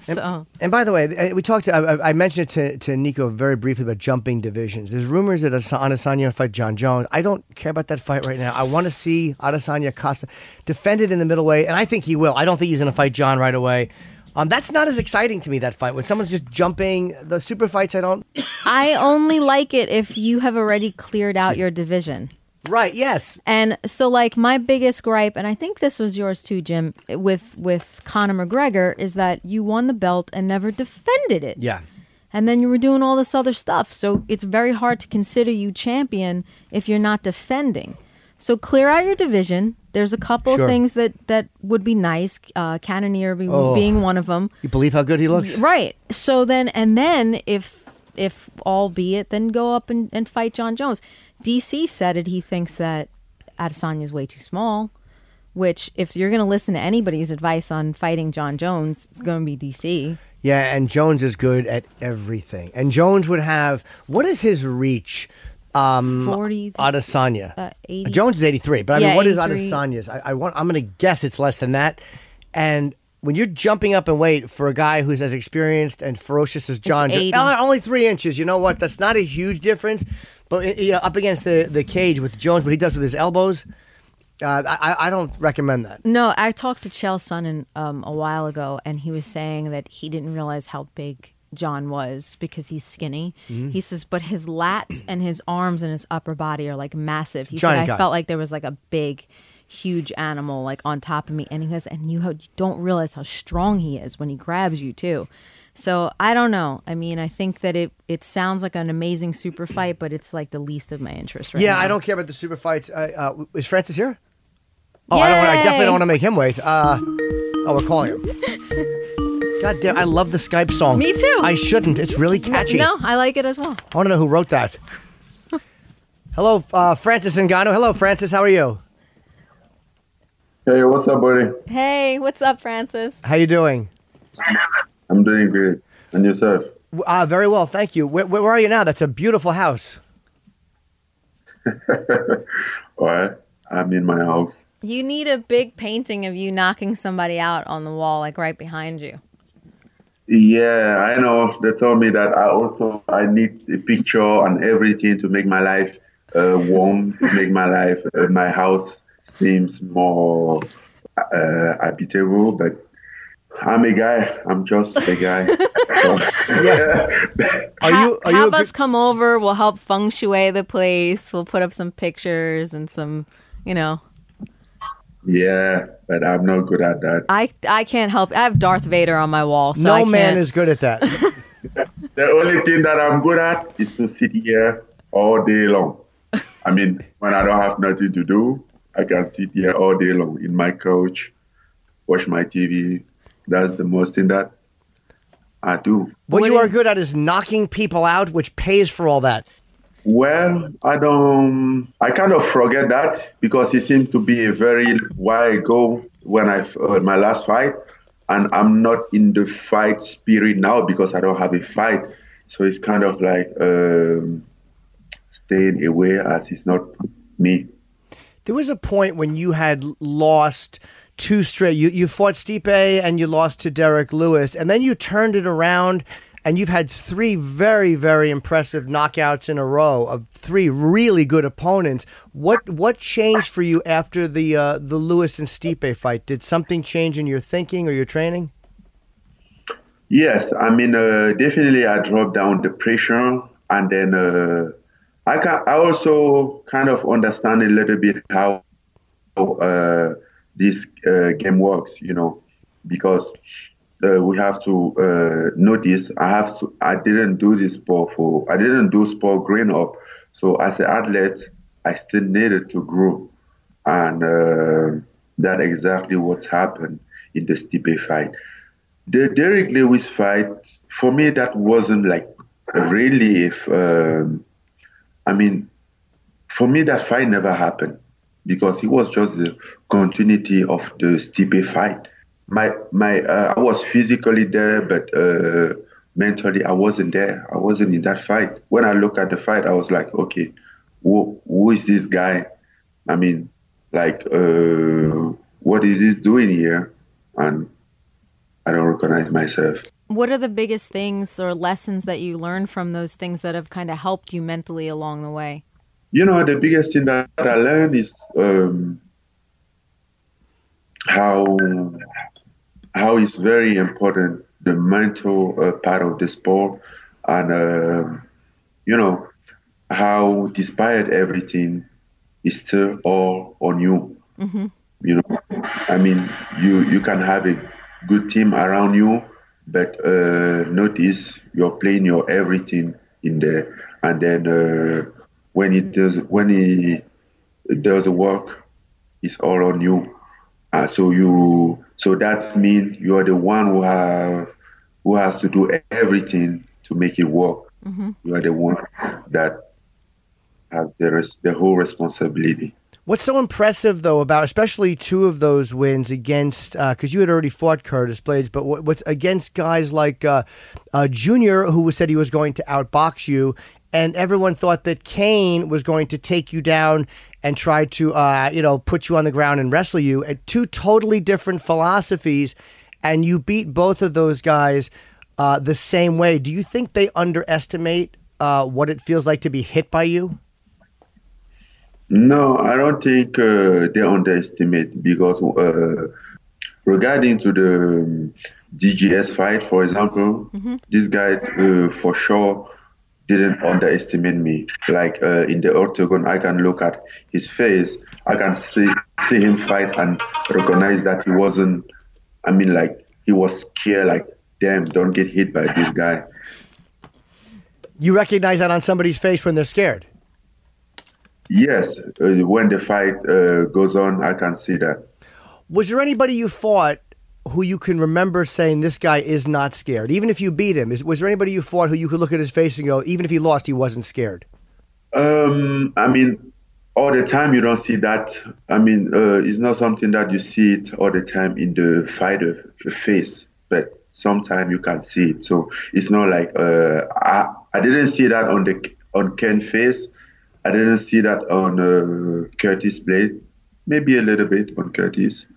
So And by the way, uh, we talked. I, I- mentioned it to, to Niko very briefly about jumping divisions. There's rumors that Adesanya will fight Jon Jones. I don't care about that fight right now. I want to see Adesanya Costa defended in the middleweight, and I think he will. I don't think he's going to fight Jon right away. Um, that's not as exciting to me. That fight when someone's just jumping the super fights. I don't. I only like it if you have already cleared out your division. Right? Yes. And so like my biggest gripe, and I think this was yours too, Jim, with with Conor McGregor, is that you won the belt and never defended it. Yeah. And then you were doing all this other stuff. So it's very hard to consider you champion if you're not defending. So clear out your division. There's a couple Sure. things that that would be nice. Uh, Cannonier be, Oh. being one of them. You believe how good he looks? Right. So then, and then if if all be it, then go up and, and fight Jon Jones. DC said it. He thinks that Adesanya is way too small. Which, if you're going to listen to anybody's advice on fighting Jon Jones, it's going to be DC. Yeah, and Jones is good at everything. And Jones would have what is his reach? Um, 40 Adesanya. uh, 80. Jones is 83, but I Yeah, mean, what is 83. Adesanya's? I, I want. I'm going to guess it's less than that. And when you're jumping up in weight for a guy who's as experienced and ferocious as Jon, Jo- 80. Only three inches. You know what? That's not a huge difference. But you know, up against the, the cage with Jones, what he does with his elbows, uh, I, I don't recommend that. No, I talked to Chael Sonnen um, a while ago, and he was saying that he didn't realize how big Jon was because he's skinny. Mm-hmm. He says, but his lats and his arms and his upper body are like massive. He Giant said, I guy. felt like there was like a big, huge animal like on top of me, and he says, and you don't realize how strong he is when he grabs you too. So I don't know. I mean, I think that it it sounds like an amazing super fight, but it's like the least of my interest right yeah, now. I don't care about the super fights. Uh, uh, is Francis here? Oh, I don't. Wanna, I definitely don't want to make him wait. Uh, oh, we're calling him. God damn! I love the Skype song. Me too. I shouldn't. It's really catchy. No, I like it as well. I want to know who wrote that. Hello, uh, Francis Ngannou. Hello, Francis. How are you? Hey, what's up, buddy? Hey, what's up, Francis? How you doing? I'm doing great. And yourself? Uh, very well, thank you. Where, where are you now? That's a beautiful house. All right. I'm in my house. You need a big painting of you knocking somebody out on the wall, like right behind you. Yeah, I know. They told me that I also I need a picture and everything to make my life uh, warm, to make my life, uh, my house seems more uh, habitable. But I'm a guy. I'm just a guy. Yeah. Are you? Are you? have a good- us come over. We'll help feng shui the place. We'll put up some pictures and some, you know. yeah, but I'm not good at that. I I can't help. I have Darth Vader on my wall, so no I man is good at that. The only thing that I'm good at is to sit here all day long. I mean, when I don't have nothing to do, I can sit here all day long in my couch, watch my TV. That's the most thing that I do. What you are good at is knocking people out, which pays for all that. Well, I don't. I kind of forget that because it seemed to be a very while ago when I uh, my last fight, and I'm not in the fight spirit now because I don't have a fight. So it's kind of like um, staying away as it's not me. There was a point when you had lost two straight. You you fought Stipe and you lost to Derrick Lewis, and then you turned it around and you've had three very very impressive knockouts in a row of three really good opponents. What what changed for you after the uh, the Lewis and Stipe fight? Did something change in your thinking or your training? Yes, I mean uh, definitely I dropped down the pressure, and then uh, I can I also kind of understand a little bit how uh, this uh, game works, you know, because uh, we have to uh, notice. I have to. I didn't do this sport for. I didn't do sport growing up. So as an athlete, I still needed to grow, and uh, that exactly what happened in the Stipe fight. The Derrick Lewis fight, for me, that wasn't like really. If um, I mean, for me, that fight never happened because it was just the continuity of the Stipe fight my my uh, I was physically there, but uh, mentally I wasn't there. I wasn't in that fight. When I look at the fight, I was like, okay, who who is this guy? I mean, like, uh, what is he doing here? And I don't recognize myself. What are the biggest things or lessons that you learned from those things that have kind of helped you mentally along the way? You know, the biggest thing that I learned is um, how how it's very important the mental uh, part of the sport and uh, you know how despite everything it's still all on you mm-hmm. you know i mean you you can have a good team around you but uh, notice you're playing your everything in there and then uh, when it does when it, it does work it's all on you uh, so you so that means you are the one who have who has to do everything to make it work. Mm-hmm. You are the one that has the res- the whole responsibility. What's so impressive, though, about especially two of those wins against, because uh, you had already fought Curtis Blaydes, but what, what's against guys like uh, uh, Junior, who said he was going to outbox you, and everyone thought that Cain was going to take you down and try to, uh, you know, put you on the ground and wrestle you at two totally different philosophies, and you beat both of those guys uh, the same way. Do you think they underestimate uh, what it feels like to be hit by you? No, I don't think uh, they underestimate because uh, regarding to the um, JDS fight, for example, mm-hmm. this guy uh, for sure didn't underestimate me. Like uh, in the octagon, I can look at his face. I can see see him fight and recognize that he wasn't. I mean, like he was scared. Like, damn, don't get hit by this guy. You recognize that on somebody's face when they're scared. Yes, uh, when the fight uh, goes on, I can see that. Was there anybody you fought who you can remember saying this guy is not scared, even if you beat him? Is, was there anybody you fought who you could look at his face and go, even if he lost, he wasn't scared? Um, I mean, all the time you don't see that. I mean, uh, it's not something that you see it all the time in the fighter face, but sometimes you can see it. So it's not like uh, I I didn't see that on the on Cain face. I didn't see that on uh, Curtis Blade. Maybe a little bit on Curtis.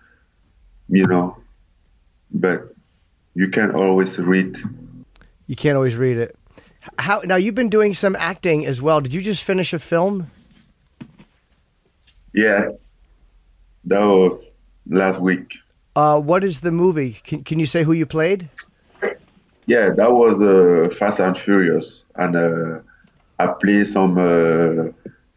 You know, but you can't always read. You can't always read it. How now? You've been doing some acting as well. Did you just finish a film? Yeah, that was last week. Uh, what is the movie? Can Can you say who you played? Yeah, that was uh, Fast and Furious, and uh, I played some uh,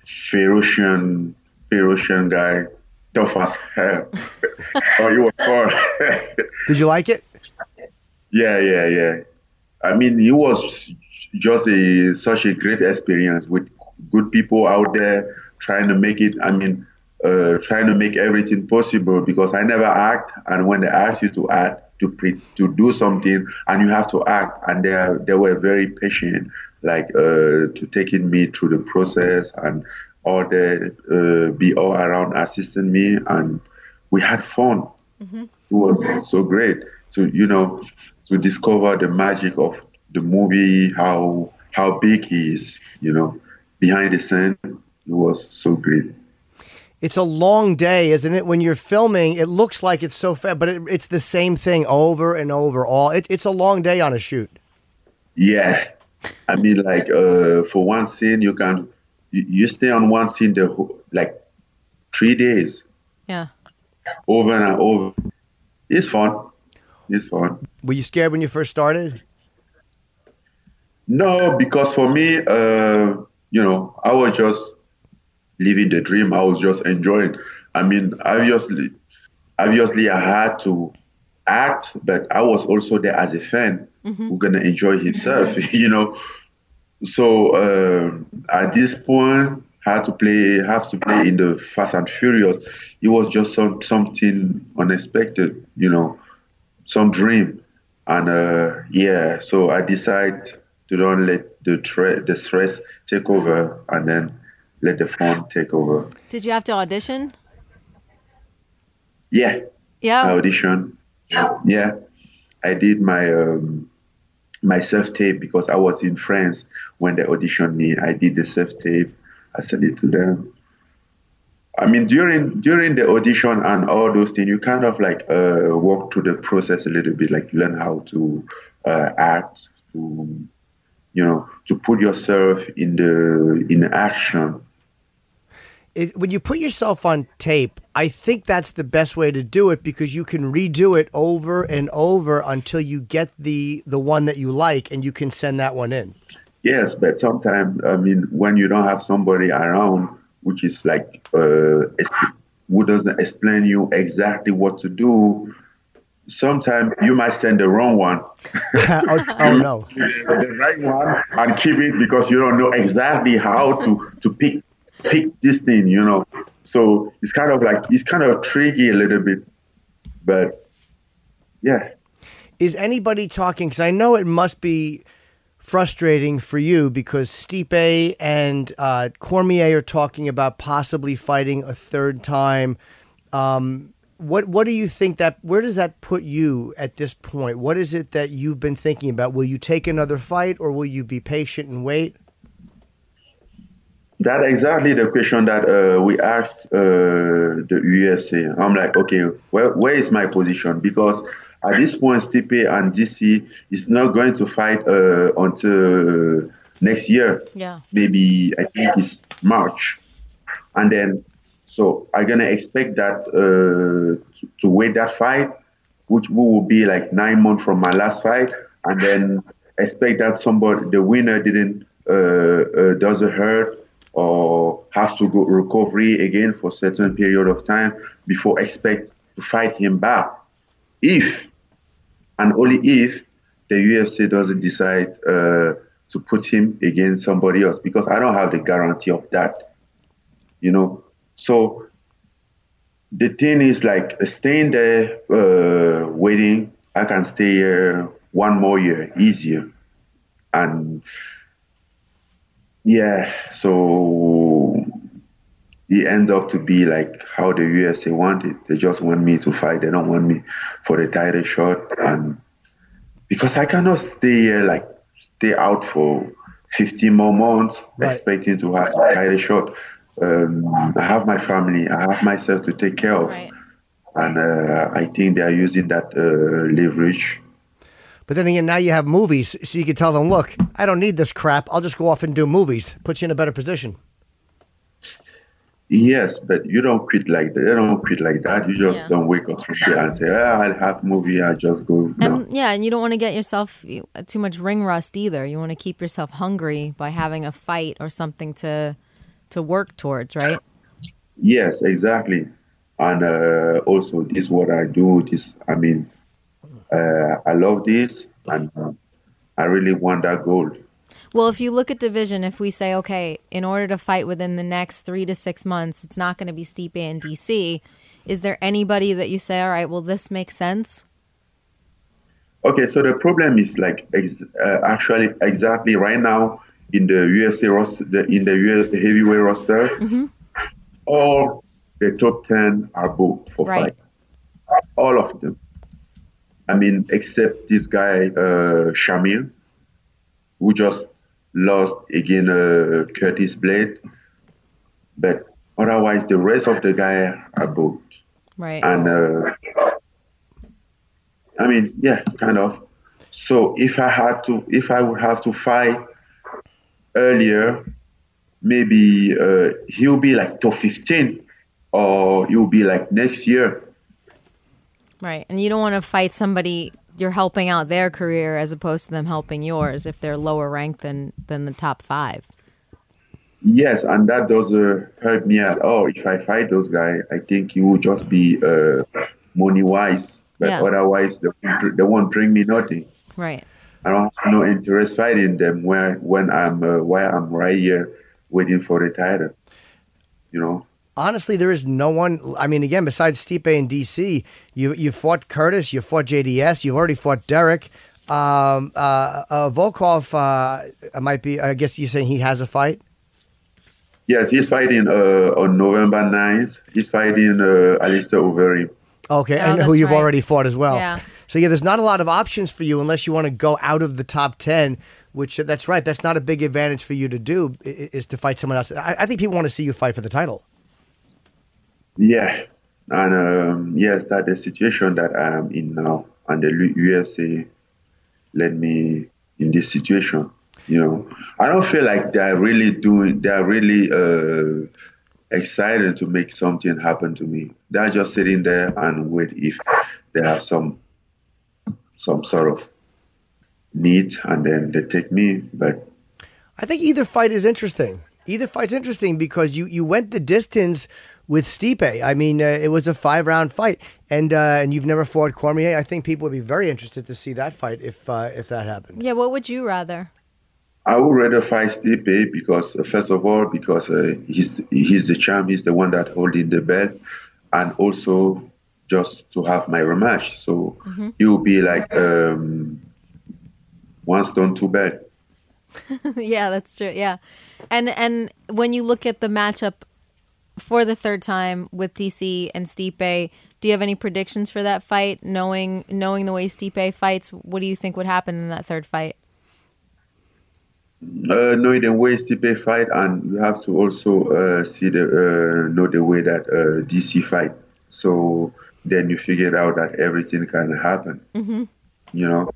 Ferocian Ferocian guy tough as hell. oh, you were fun. Did you like it? Yeah, yeah, yeah. I mean, it was just a such a great experience with good people out there trying to make it. I mean, uh, trying to make everything possible because I never act, and when they ask you to act, to pre- to do something and you have to act and they they were very patient like uh, to taking me through the process and all the uh, be all around assisting me and we had fun it was so great to you know to discover the magic of the movie how how big he is you know behind the scene it was so great It's a long day, isn't it? When you're filming, it looks like it's so fast, but it, it's the same thing over and over. All it, it's a long day on a shoot. Yeah, I mean, like uh, for one scene, you can you, you stay on one scene the whole, like three days Yeah. over and over. It's fun. It's fun. Were you scared when you first started? No, because for me, uh, you know, I was just living the dream. I was just enjoying. I mean, obviously, obviously, I had to act, but I was also there as a fan who gonna enjoy himself, you know. So uh, at this point, had to play, have to play in the Fast and Furious. It was just some, something unexpected, you know, some dream, and uh, yeah. So I decided to don't let the tre- the stress take over, and then let the fun take over. Did you have to audition? Yeah, I Yeah. audition. Yeah, I did my um, my self tape because I was in France when they auditioned me. I did the self tape. I sent it to them. I mean, during during the audition and all those things, you kind of like uh, walk through the process a little bit, like learn how to uh, act, to you know, to put yourself in the in action. It, when you put yourself on tape, I think that's the best way to do it because you can redo it over and over until you get the the one that you like, and you can send that one in. Yes, but sometimes I mean, when you don't have somebody around, which is like uh, who doesn't explain you exactly what to do, sometimes you might send the wrong one, oh, oh no! the right one, and keep it because you don't know exactly how to to pick pick this thing, you know. So it's kind of like it's kind of tricky a little bit, but yeah. Is anybody talking? Because I know it must be frustrating for you because Stipe and uh, Cormier are talking about possibly fighting a third time. Um, what what do you think that? Where does that put you at this point? What is it that you've been thinking about? Will you take another fight, or will you be patient and wait? That exactly the question that uh, we asked uh, the UFC. I'm like, okay, where, where is my position? Because at this point, Stipe and DC is not going to fight uh, until next year. Yeah. Maybe I think it's March, and then so I'm gonna expect that uh, to, to wait that fight, which will be like nine months from my last fight, and then expect that somebody the winner didn't uh, uh, doesn't hurt or has to go recovery again for a certain period of time before expect to fight him back. If and only if the UFC doesn't decide uh, to put him against somebody else, because I don't have the guarantee of that. You know, so the thing is like staying there, uh, waiting. I can stay here one more year easier, and yeah, so it ends up to be like how the USA wanted. They just want me to fight. They don't want me for the title shot, and because I cannot stay here like stay out for 15 more months Right. expecting to have a title shot. Um, I have my family. I have myself to take care of, Right. and uh, I think they are using that uh, leverage. But then again, now you have movies, so you can tell them, "Look, I don't need this crap. I'll just go off and do movies. Put you in a better position." Yes, but you don't quit like that. You don't quit like that. You just Yeah. don't wake up someday and say, ah, "I'll have movie." I just go. No. And yeah, and you don't want to get yourself too much ring rust either. You want to keep yourself hungry by having a fight or something to to work towards, right? Yes, exactly. And uh, also, this is what I do. This, I mean, uh, I love this, and uh, I really want that gold. Well, if you look at division, if we say, okay, in order to fight within the next three to six months, it's not going to be Stipe and DC. Is there anybody that you say, all right, well, this makes sense? Okay, so the problem is like ex- uh, actually exactly right now in the UFC roster, the, in the U- heavyweight roster, all the top ten are booked for Right. fight. All of them. I mean, except this guy uh, Shamil, who just lost again uh, Curtis Blade. But otherwise, the rest of the guy are booked. Right. And uh, I mean, yeah, kind of. So if I had to, if I would have to fight earlier, maybe uh, he'll be like top 15 or he'll be like next year. Right. And you don't want to fight somebody you're helping out their career as opposed to them helping yours if they're lower ranked than than the top 5. Yes, and that doesn't hurt me at all. If I fight those guys, I think it will just be uh, money wise. But Yeah. otherwise, they won't, they won't bring me nothing. Right. I don't have no interest fighting them where when I'm uh, while I'm right here waiting for the title. You know. Honestly, there is no one. I mean, again, besides Stipe and DC, you you fought Curtis, you fought JDS, you've already fought Derrick. Um, uh, uh, Volkov uh, might be. I guess you're saying he has a fight. Yes, he's fighting uh, on November 9th. He's fighting uh, Alistair Overeem. Okay, Oh, and who you've right. already fought as well. Yeah. So yeah, there's not a lot of options for you unless you want to go out of the top ten. Which that's right. That's not a big advantage for you to do i- i- is to fight someone else. I, I think people want to see you fight for the title. Yeah, and um, yes, that the situation that I am in now, and the UFC led me in this situation. You know, I don't feel like they're really doing. They're really uh, excited to make something happen to me. They're just sitting there and wait if they have some some sort of need, and then they take me. But I think either fight is interesting. Either fight's interesting because you, you went the distance with Stipe. I mean, uh, it was a five round fight, and uh, and you've never fought Cormier. I think people would be very interested to see that fight if uh, if that happened. Yeah, what would you rather? I would rather fight Stipe because, uh, first of all, because uh, he's he's the champ, he's the one that holding the belt, and also just to have my rematch. So it will be like um, one stone, two birds. yeah, that's true. Yeah. And and when you look at the matchup for the third time with DC and Stipe, do you have any predictions for that fight? Knowing knowing the way Stipe fights, what do you think would happen in that third fight? Uh, knowing the way Stipe fight, and you have to also uh, see the uh, know the way that uh, DC fight. So then you figure out that everything can happen. You know,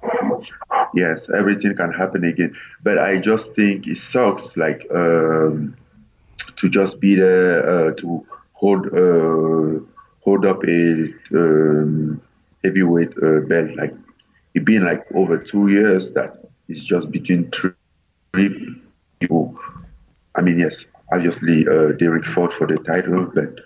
yes, everything can happen again. But I just think it sucks, like um, to just be there uh, to hold uh, hold up a um, heavyweight uh, belt. Like it been like over two years that it's just between three three people. I mean, yes, obviously Derrick fought for the title, but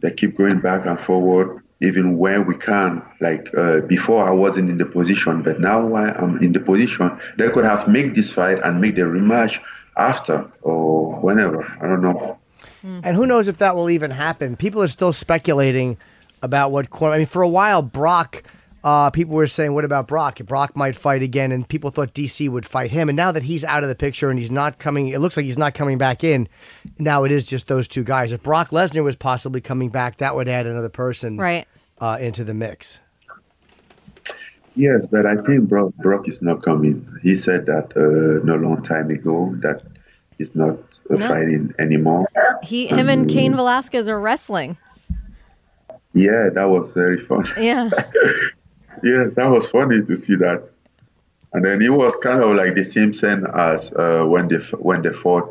they keep going back and forward, even where we can. Like uh, before, I wasn't in the position, but now I am in the position. They could have made this fight and make the rematch after or whenever. I don't know. And who knows if that will even happen? People are still speculating about what I mean, for a while, Brock. Uh, people were saying, "What about Brock? Brock might fight again," and people thought DC would fight him. And now that he's out of the picture and he's not coming, it looks like he's not coming back in. Now it is just those two guys. If Brock Lesnar was possibly coming back, that would add another person Right. uh, into the mix. Yes, but I think Brock, Brock is not coming. He said that uh, no long time ago that he's not uh, No. fighting anymore. He him and Cain Velasquez are wrestling. Yeah, that was very fun. Yeah. yes, that was funny to see that. And then it was kind of like the same scene as uh, when they when they fought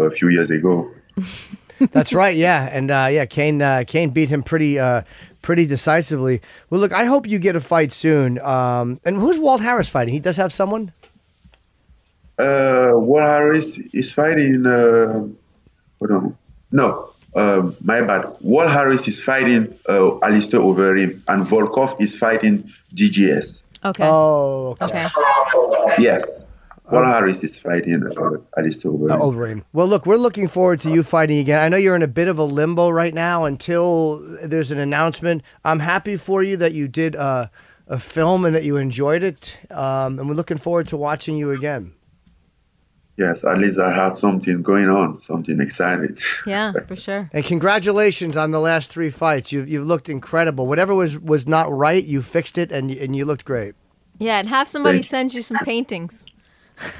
a few years ago. That's right. Yeah, and uh, yeah, Cain uh, Cain beat him pretty uh, pretty decisively. Well, look, I hope you get a fight soon. Um, and who's Walt Harris fighting? He does have someone. Uh, Walt Harris is fighting. Uh, hold on. No, um, my bad. Walt Harris is fighting uh, Alistair Overeem, and Volkov is fighting JDS. Okay. Oh, Okay. Yes, Walt Harris is fighting uh, Alistair Overeem. Uh, over him. Well, look, we're looking forward to you fighting again. I know you're in a bit of a limbo right now until there's an announcement. I'm happy for you that you did uh, a film and that you enjoyed it. Um, and we're looking forward to watching you again. Yes, at least I have something going on, something exciting. Yeah, for sure. And congratulations on the last three fights. You've, you've looked incredible. Whatever was, was not right, you fixed it and, and you looked great. Yeah, and have somebody Thank you. send you some paintings.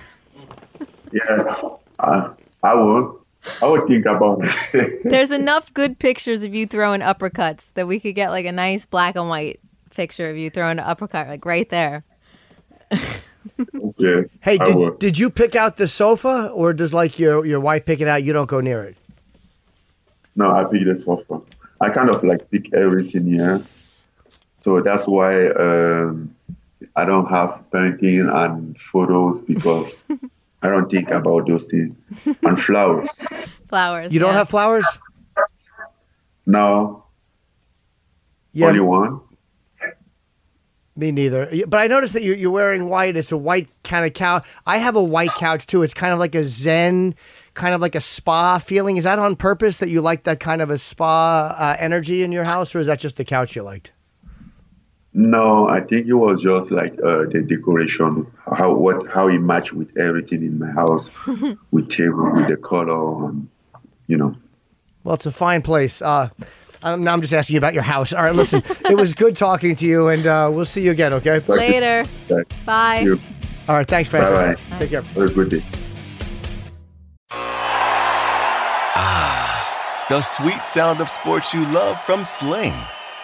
Yes, I, I will. I would think about it. There's enough good pictures of you throwing uppercuts that we could get like a nice black and white picture of you throwing an uppercut, like right there. okay. Hey, I will. did, did you pick out the sofa or does like your, your wife pick it out? You don't go near it. No, I pick the sofa. I kind of like pick everything here. So that's why um, I don't have painting and photos because I don't think about those things. And flowers. Flowers. You don't yeah. have flowers? No, Yeah, only one. me neither. But I noticed that you, you're wearing white. It's a white kind of couch. I have a white couch too. It's kind of like a zen, kind of like a spa feeling. Is that on purpose that you like that kind of a spa uh, energy in your house, or is that just the couch you liked? No, I think it was just like uh, the decoration, how what how it matched with everything in my house, with table, with the color, and you know. Well, it's a fine place. Uh, I'm, now I'm just asking you about your house. All right, listen, it was good talking to you, and uh, we'll see you again, okay? Later. Thank Bye. you. All right, thanks, Francis. Bye-bye. Take care. Have a good day. The sweet sound of sports you love from Sling.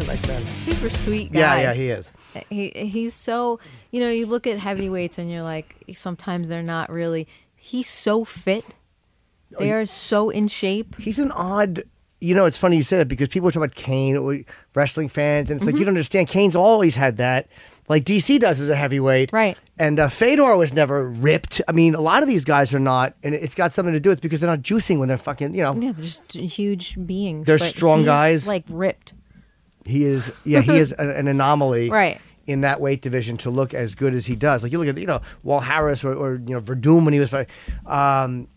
Yeah, nice man. Super sweet guy. Yeah, yeah, he is. He he's so you know you look at heavyweights and you're like sometimes they're not really. He's so fit. They are so in shape. He's an odd. You know, it's funny you say that because people talk about Cain, or wrestling fans, and it's like you don't understand. Cain's always had that, like DC does as a heavyweight, Right. And uh, Fedor was never ripped. I mean, a lot of these guys are not, and it's got something to do with because they're not juicing when they're fucking. You know, Yeah, they're just huge beings. They're strong guys. like ripped. He is. Yeah, he is an, an anomaly, Right. In that weight division to look as good as he does, like you look at you know Walt Harris or, or you know Werdum when he was fighting. Um,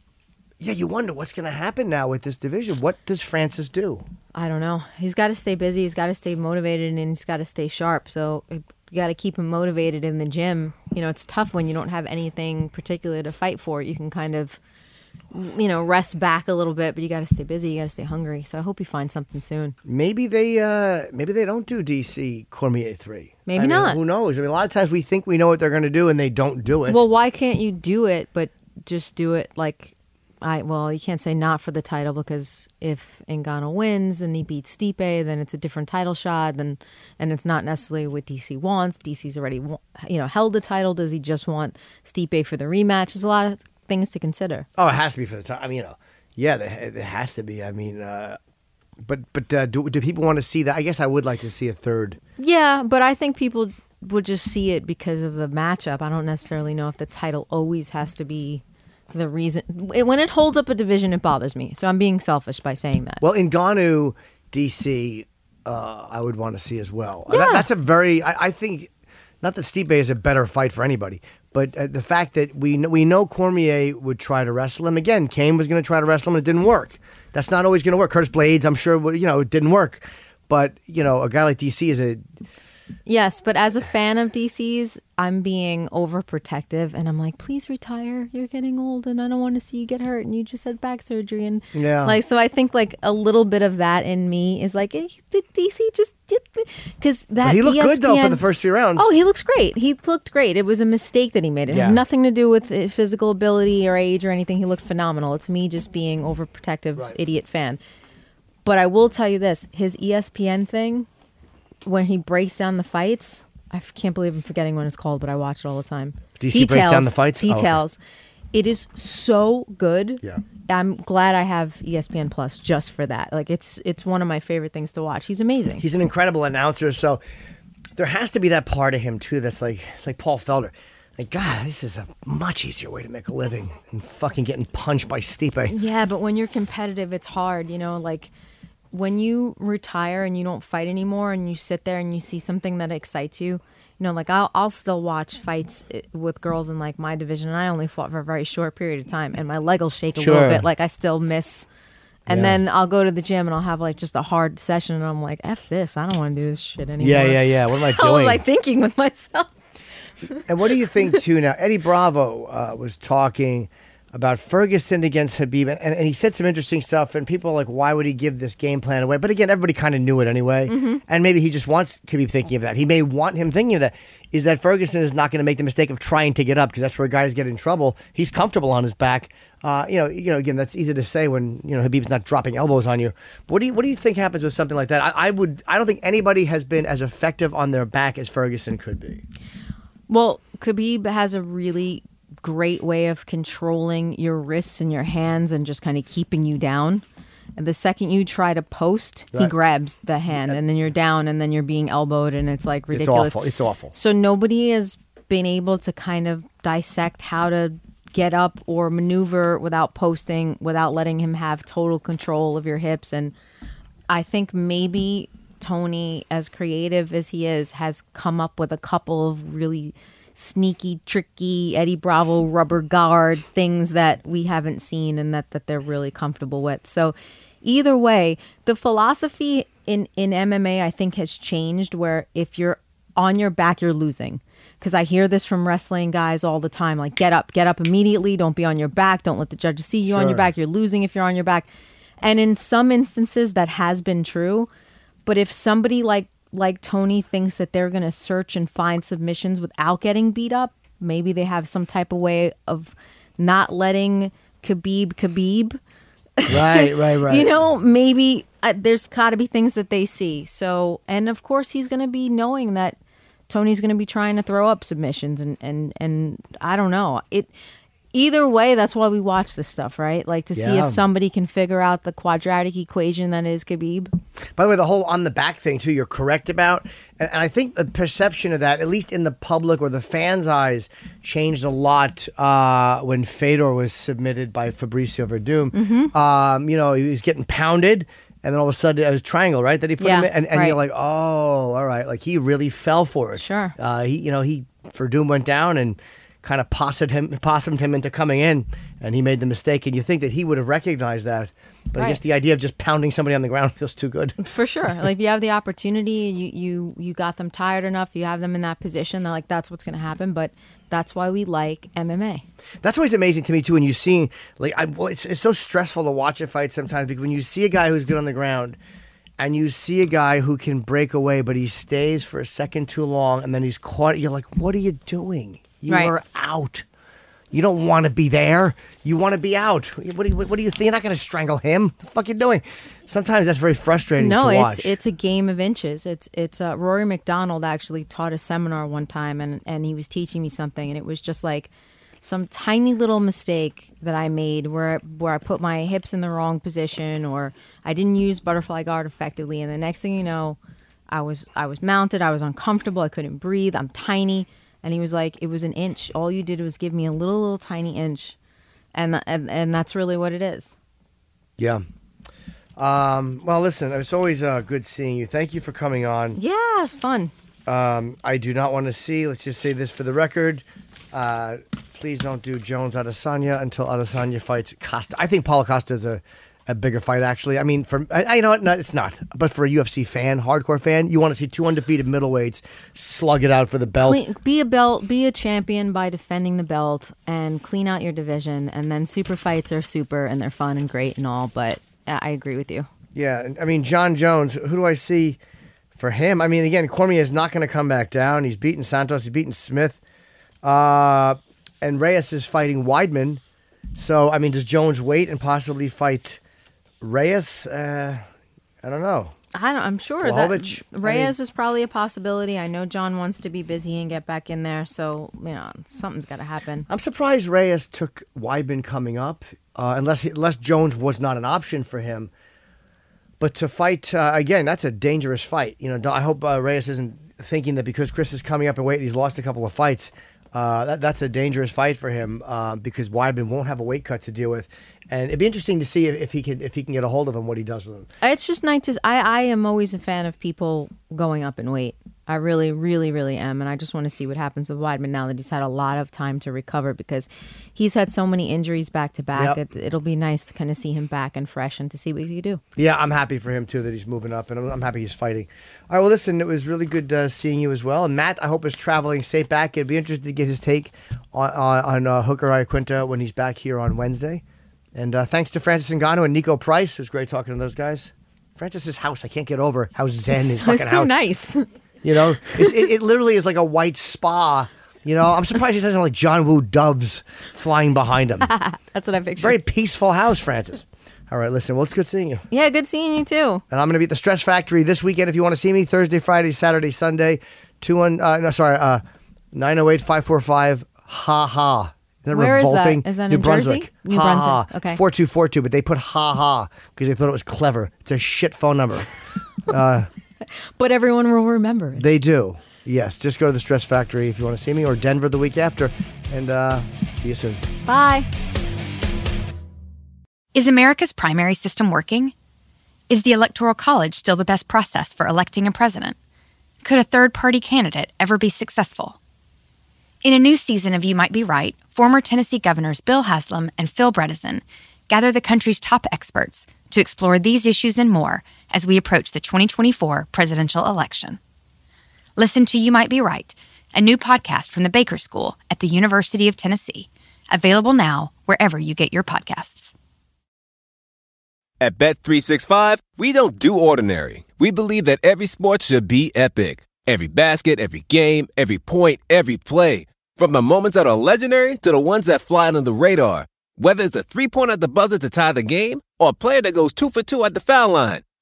yeah, you wonder what's going to happen now with this division. What does Francis do? I don't know. He's got to stay busy. He's got to stay motivated, and he's got to stay sharp. So you got to keep him motivated in the gym. You know, it's tough when you don't have anything particular to fight for. You can kind of, you know, rest back a little bit, but you got to stay busy. You got to stay hungry. So I hope he finds something soon. Maybe they uh maybe they don't do DC Cormier three. Maybe I mean, not. Who knows? I mean, a lot of times we think we know what they're going to do and they don't do it. Well, why can't you do it, but just do it like I? Well, you can't say not for the title because if Ngannou wins and he beats Stipe, then it's a different title shot. Then and it's not necessarily what DC wants. DC's already you know held the title. Does he just want Stipe for the rematch? There's a lot of things to consider. oh, it has to be for the time. I mean, you know, yeah, it has to be. I mean, uh, but but uh, do do people want to see that? I guess I would like to see a third. Yeah, but I think people would just see it because of the matchup. I don't necessarily know if the title always has to be the reason. When it holds up a division, it bothers me. So I'm being selfish by saying that. Well, Ngannou, DC, uh, I would want to see as well. Yeah. that- that's a very. I, I think not that Stipe is a better fight for anybody, but uh, the fact that we kn- we know Cormier would try to wrestle him again. Cain was going to try to wrestle him, and it didn't work. That's not always going to work. Curtis Blaydes, I'm sure, you know, it didn't work. But you know, a guy like DC is a Yes, but as a fan of DC's, I'm being overprotective and I'm like, please retire. You're getting old and I don't want to see you get hurt and you just had back surgery and Yeah. like so I think like a little bit of that in me is like eh, DC just because that But he looked good, though, for the first three rounds. Oh, he looks great. He looked great. It was a mistake that he made. It Yeah. had nothing to do with uh, physical ability or age or anything. He looked phenomenal. It's me just being overprotective idiot fan. But I will tell you this: his ESPN thing, when he breaks down the fights, I can't believe I'm forgetting what it's called, but I watch it all the time. DC breaks down the fights? Oh, okay. Details. It is so good. Yeah. I'm glad I have ESPN Plus just for that. Like it's it's one of my favorite things to watch. He's amazing. He's an incredible announcer, so there has to be that part of him too that's like it's like Paul Felder. Like God, this is a much easier way to make a living than fucking getting punched by Stipe. Yeah, but when you're competitive, it's hard. You know, like when you retire and you don't fight anymore, and you sit there and you see something that excites you. You know, like I'll I'll still watch fights eh, with girls in like my division, and I only fought for a very short period of time, and my leg will shake a Sure. little bit. Like I still miss. And Yeah. then I'll go to the gym and I'll have like just a hard session, and I'm like, "F this! I don't want to do this shit anymore." Yeah, yeah, yeah. What am I How was doing? I thinking with myself? And what do you think too? Now Eddie Bravo uh, was talking about Ferguson against Khabib, and, and he said some interesting stuff. And people are like, why would he give this game plan away? But again, everybody kind of knew it anyway. And maybe he just wants Khabib thinking of that. He may want him thinking of that. Is that Ferguson is not going to make the mistake of trying to get up because that's where guys get in trouble. He's comfortable on his back. Uh, you know, you know. Again, that's easy to say when you know Khabib's not dropping elbows on you. But what do you what do you think happens with something like that? I, I would. I don't think anybody has been as effective on their back as Ferguson could be. Well, Khabib has a really great way of controlling your wrists and your hands and just kind of keeping you down. And the second you try to post, he grabs the hand, and then you're down, and then you're being elbowed, and it's like It's ridiculous. awful. It's awful. So nobody has been able to kind of dissect how to get up or maneuver without posting, without letting him have total control of your hips. And I think maybe Tony, as creative as he is, has come up with a couple of really sneaky, tricky Eddie Bravo rubber guard things that we haven't seen and that, that they're really comfortable with. So either way, the philosophy in, in MMA I think has changed where if you're on your back, you're losing. Because I hear this from wrestling guys all the time like, get up, get up immediately. Don't be on your back. Don't let the judges see you on your back. You're losing if you're on your back. And in some instances, that has been true. But if somebody like like Tony thinks that they're going to search and find submissions without getting beat up, maybe they have some type of way of not letting Khabib Khabib. Right, right, right. You know, maybe uh, there's got to be things that they see. So, and of course, he's going to be knowing that Tony's going to be trying to throw up submissions, and and and I don't know it. Either way, that's why we watch this stuff, right? Like to see Yeah. if somebody can figure out the quadratic equation that is Khabib. By the way, the whole on the back thing too, you're correct about, and, and I think the perception of that, at least in the public or the fans' eyes, changed a lot uh, when Fedor was submitted by Fabricio Werdum. Mm-hmm. Um, you know, he was getting pounded, and then all of a sudden it was triangle, right? That he put Yeah, him in, and, and you're right. like, oh, all right, like he really fell for it. Sure. Uh, he, you know, he Werdum went down and kind of possumed him, possumed him into coming in, and he made the mistake. And you think that he would have recognized that, but I guess the idea of just pounding somebody on the ground feels too good. For sure. like if you have the opportunity, you you you got them tired enough, you have them in that position, they're like that's what's going to happen, but that's why we like MMA. That's always amazing to me too. When you see, like, I, it's, it's so stressful to watch a fight sometimes because when you see a guy who's good on the ground, and you see a guy who can break away, but he stays for a second too long, and then he's caught. You're like, what are you doing? You Right. are out. You don't want to be there. You want to be out. What do you, what do you think? You're not going to strangle him. What the fuck are you doing? Sometimes that's very frustrating No, to watch. it's it's a game of inches. It's it's uh, Rory MacDonald actually taught a seminar one time, and and he was teaching me something, and it was just like some tiny little mistake that I made where where I put my hips in the wrong position, or I didn't use butterfly guard effectively, and the next thing you know, I was I was mounted, I was uncomfortable, I couldn't breathe, I'm tiny, and he was like, it was an inch. All you did was give me a little little tiny inch, and and and that's really what it is. yeah. Um, well, listen, it's always uh, good seeing you. Thank you for coming on. Yeah, it's fun. Um, I do not want to see. Let's just say this for the record. Uh, please don't do Jones Adesanya until Adesanya fights Costa. I think Paulo Costa is a a bigger fight. Actually, I mean, for I, I you know what, no, it's not. But for a UFC fan, hardcore fan, you want to see two undefeated middleweights slug it out for the belt. Clean, be a belt, be a champion by defending the belt and clean out your division. And then super fights are super and they're fun and great and all. But I I agree with you. Yeah, I mean Jon Jones. Who do I see for him? I mean, again, Cormier is not going to come back down. He's beaten Santos. He's beaten Smith, uh, and Reyes is fighting Weidman. So, I mean, does Jones wait and possibly fight Reyes? Uh, I don't know. I don't, I'm sure Blachowicz, I that mean- Reyes is probably a possibility. I know Jon wants to be busy and get back in there, so you know something's got to happen. I'm surprised Reyes took Weidman coming up, uh, unless unless Jones was not an option for him. But to fight uh, again, that's a dangerous fight. You know, I hope uh, Reyes isn't thinking that because Chris is coming up in weight, he's lost a couple of fights. Uh, that, that's a dangerous fight for him uh, because Weidman won't have a weight cut to deal with, and it'd be interesting to see if, if he can if he can get a hold of him, what he does with him. It's just nice to. I I am always a fan of people going up in weight. I really, really, really am, and I just want to see what happens with Weidman now that he's had a lot of time to recover because he's had so many injuries back to back. Yep. It, it'll be nice to kind of see him back and fresh and to see what he can do. Yeah, I'm happy for him too that he's moving up, and I'm, I'm happy he's fighting. All right, well, listen, it was really good uh, seeing you as well. And Matt, I hope is traveling safe back. It'd be interesting to get his take on on, on uh, Hooker Iaquinta when he's back here on Wednesday. And uh, thanks to Francis Ngannou and Niko Price. It was great talking to those guys. Francis's house, I can't get over how zen his so fucking so house. nice. You know, it's, it, it literally is like a white spa. You know, I'm surprised he doesn't have like John Woo doves flying behind him. That's what I pictured. Very peaceful house, Francis. All right, listen. Well, it's good seeing you. Yeah, good seeing you too. And I'm going to be at the Stress Factory this weekend if you want to see me. Thursday, Friday, Saturday, Sunday. Two one. Uh, no, sorry. Uh, nine zero eight five four five. Ha ha. Isn't that Where is that? revolting? Is that New in Jersey? Brunswick. New ha, Brunswick, Ha. okay. Four two four two. But they put ha ha because they thought it was clever. It's a shit phone number. uh, But everyone will remember it. they do. Yes. Just go to the Stress Factory if you want to see me, or Denver the week after. And uh, see you soon. Bye. Is America's primary system working? Is the Electoral College still the best process for electing a president? Could a third party candidate ever be successful? In a new season of You Might Be Right, former Tennessee governors Bill Haslam and Phil Bredesen gather the country's top experts to explore these issues and more as we approach the 2024 presidential election. Listen to You Might Be Right, a new podcast from the Baker School at the University of Tennessee, available now wherever you get your podcasts. At Bet365, we don't do ordinary. We believe that every sport should be epic. Every basket, every game, every point, every play. From the moments that are legendary to the ones that fly under the radar. Whether it's a three pointer at the buzzer to tie the game or a player that goes two for two at the foul line.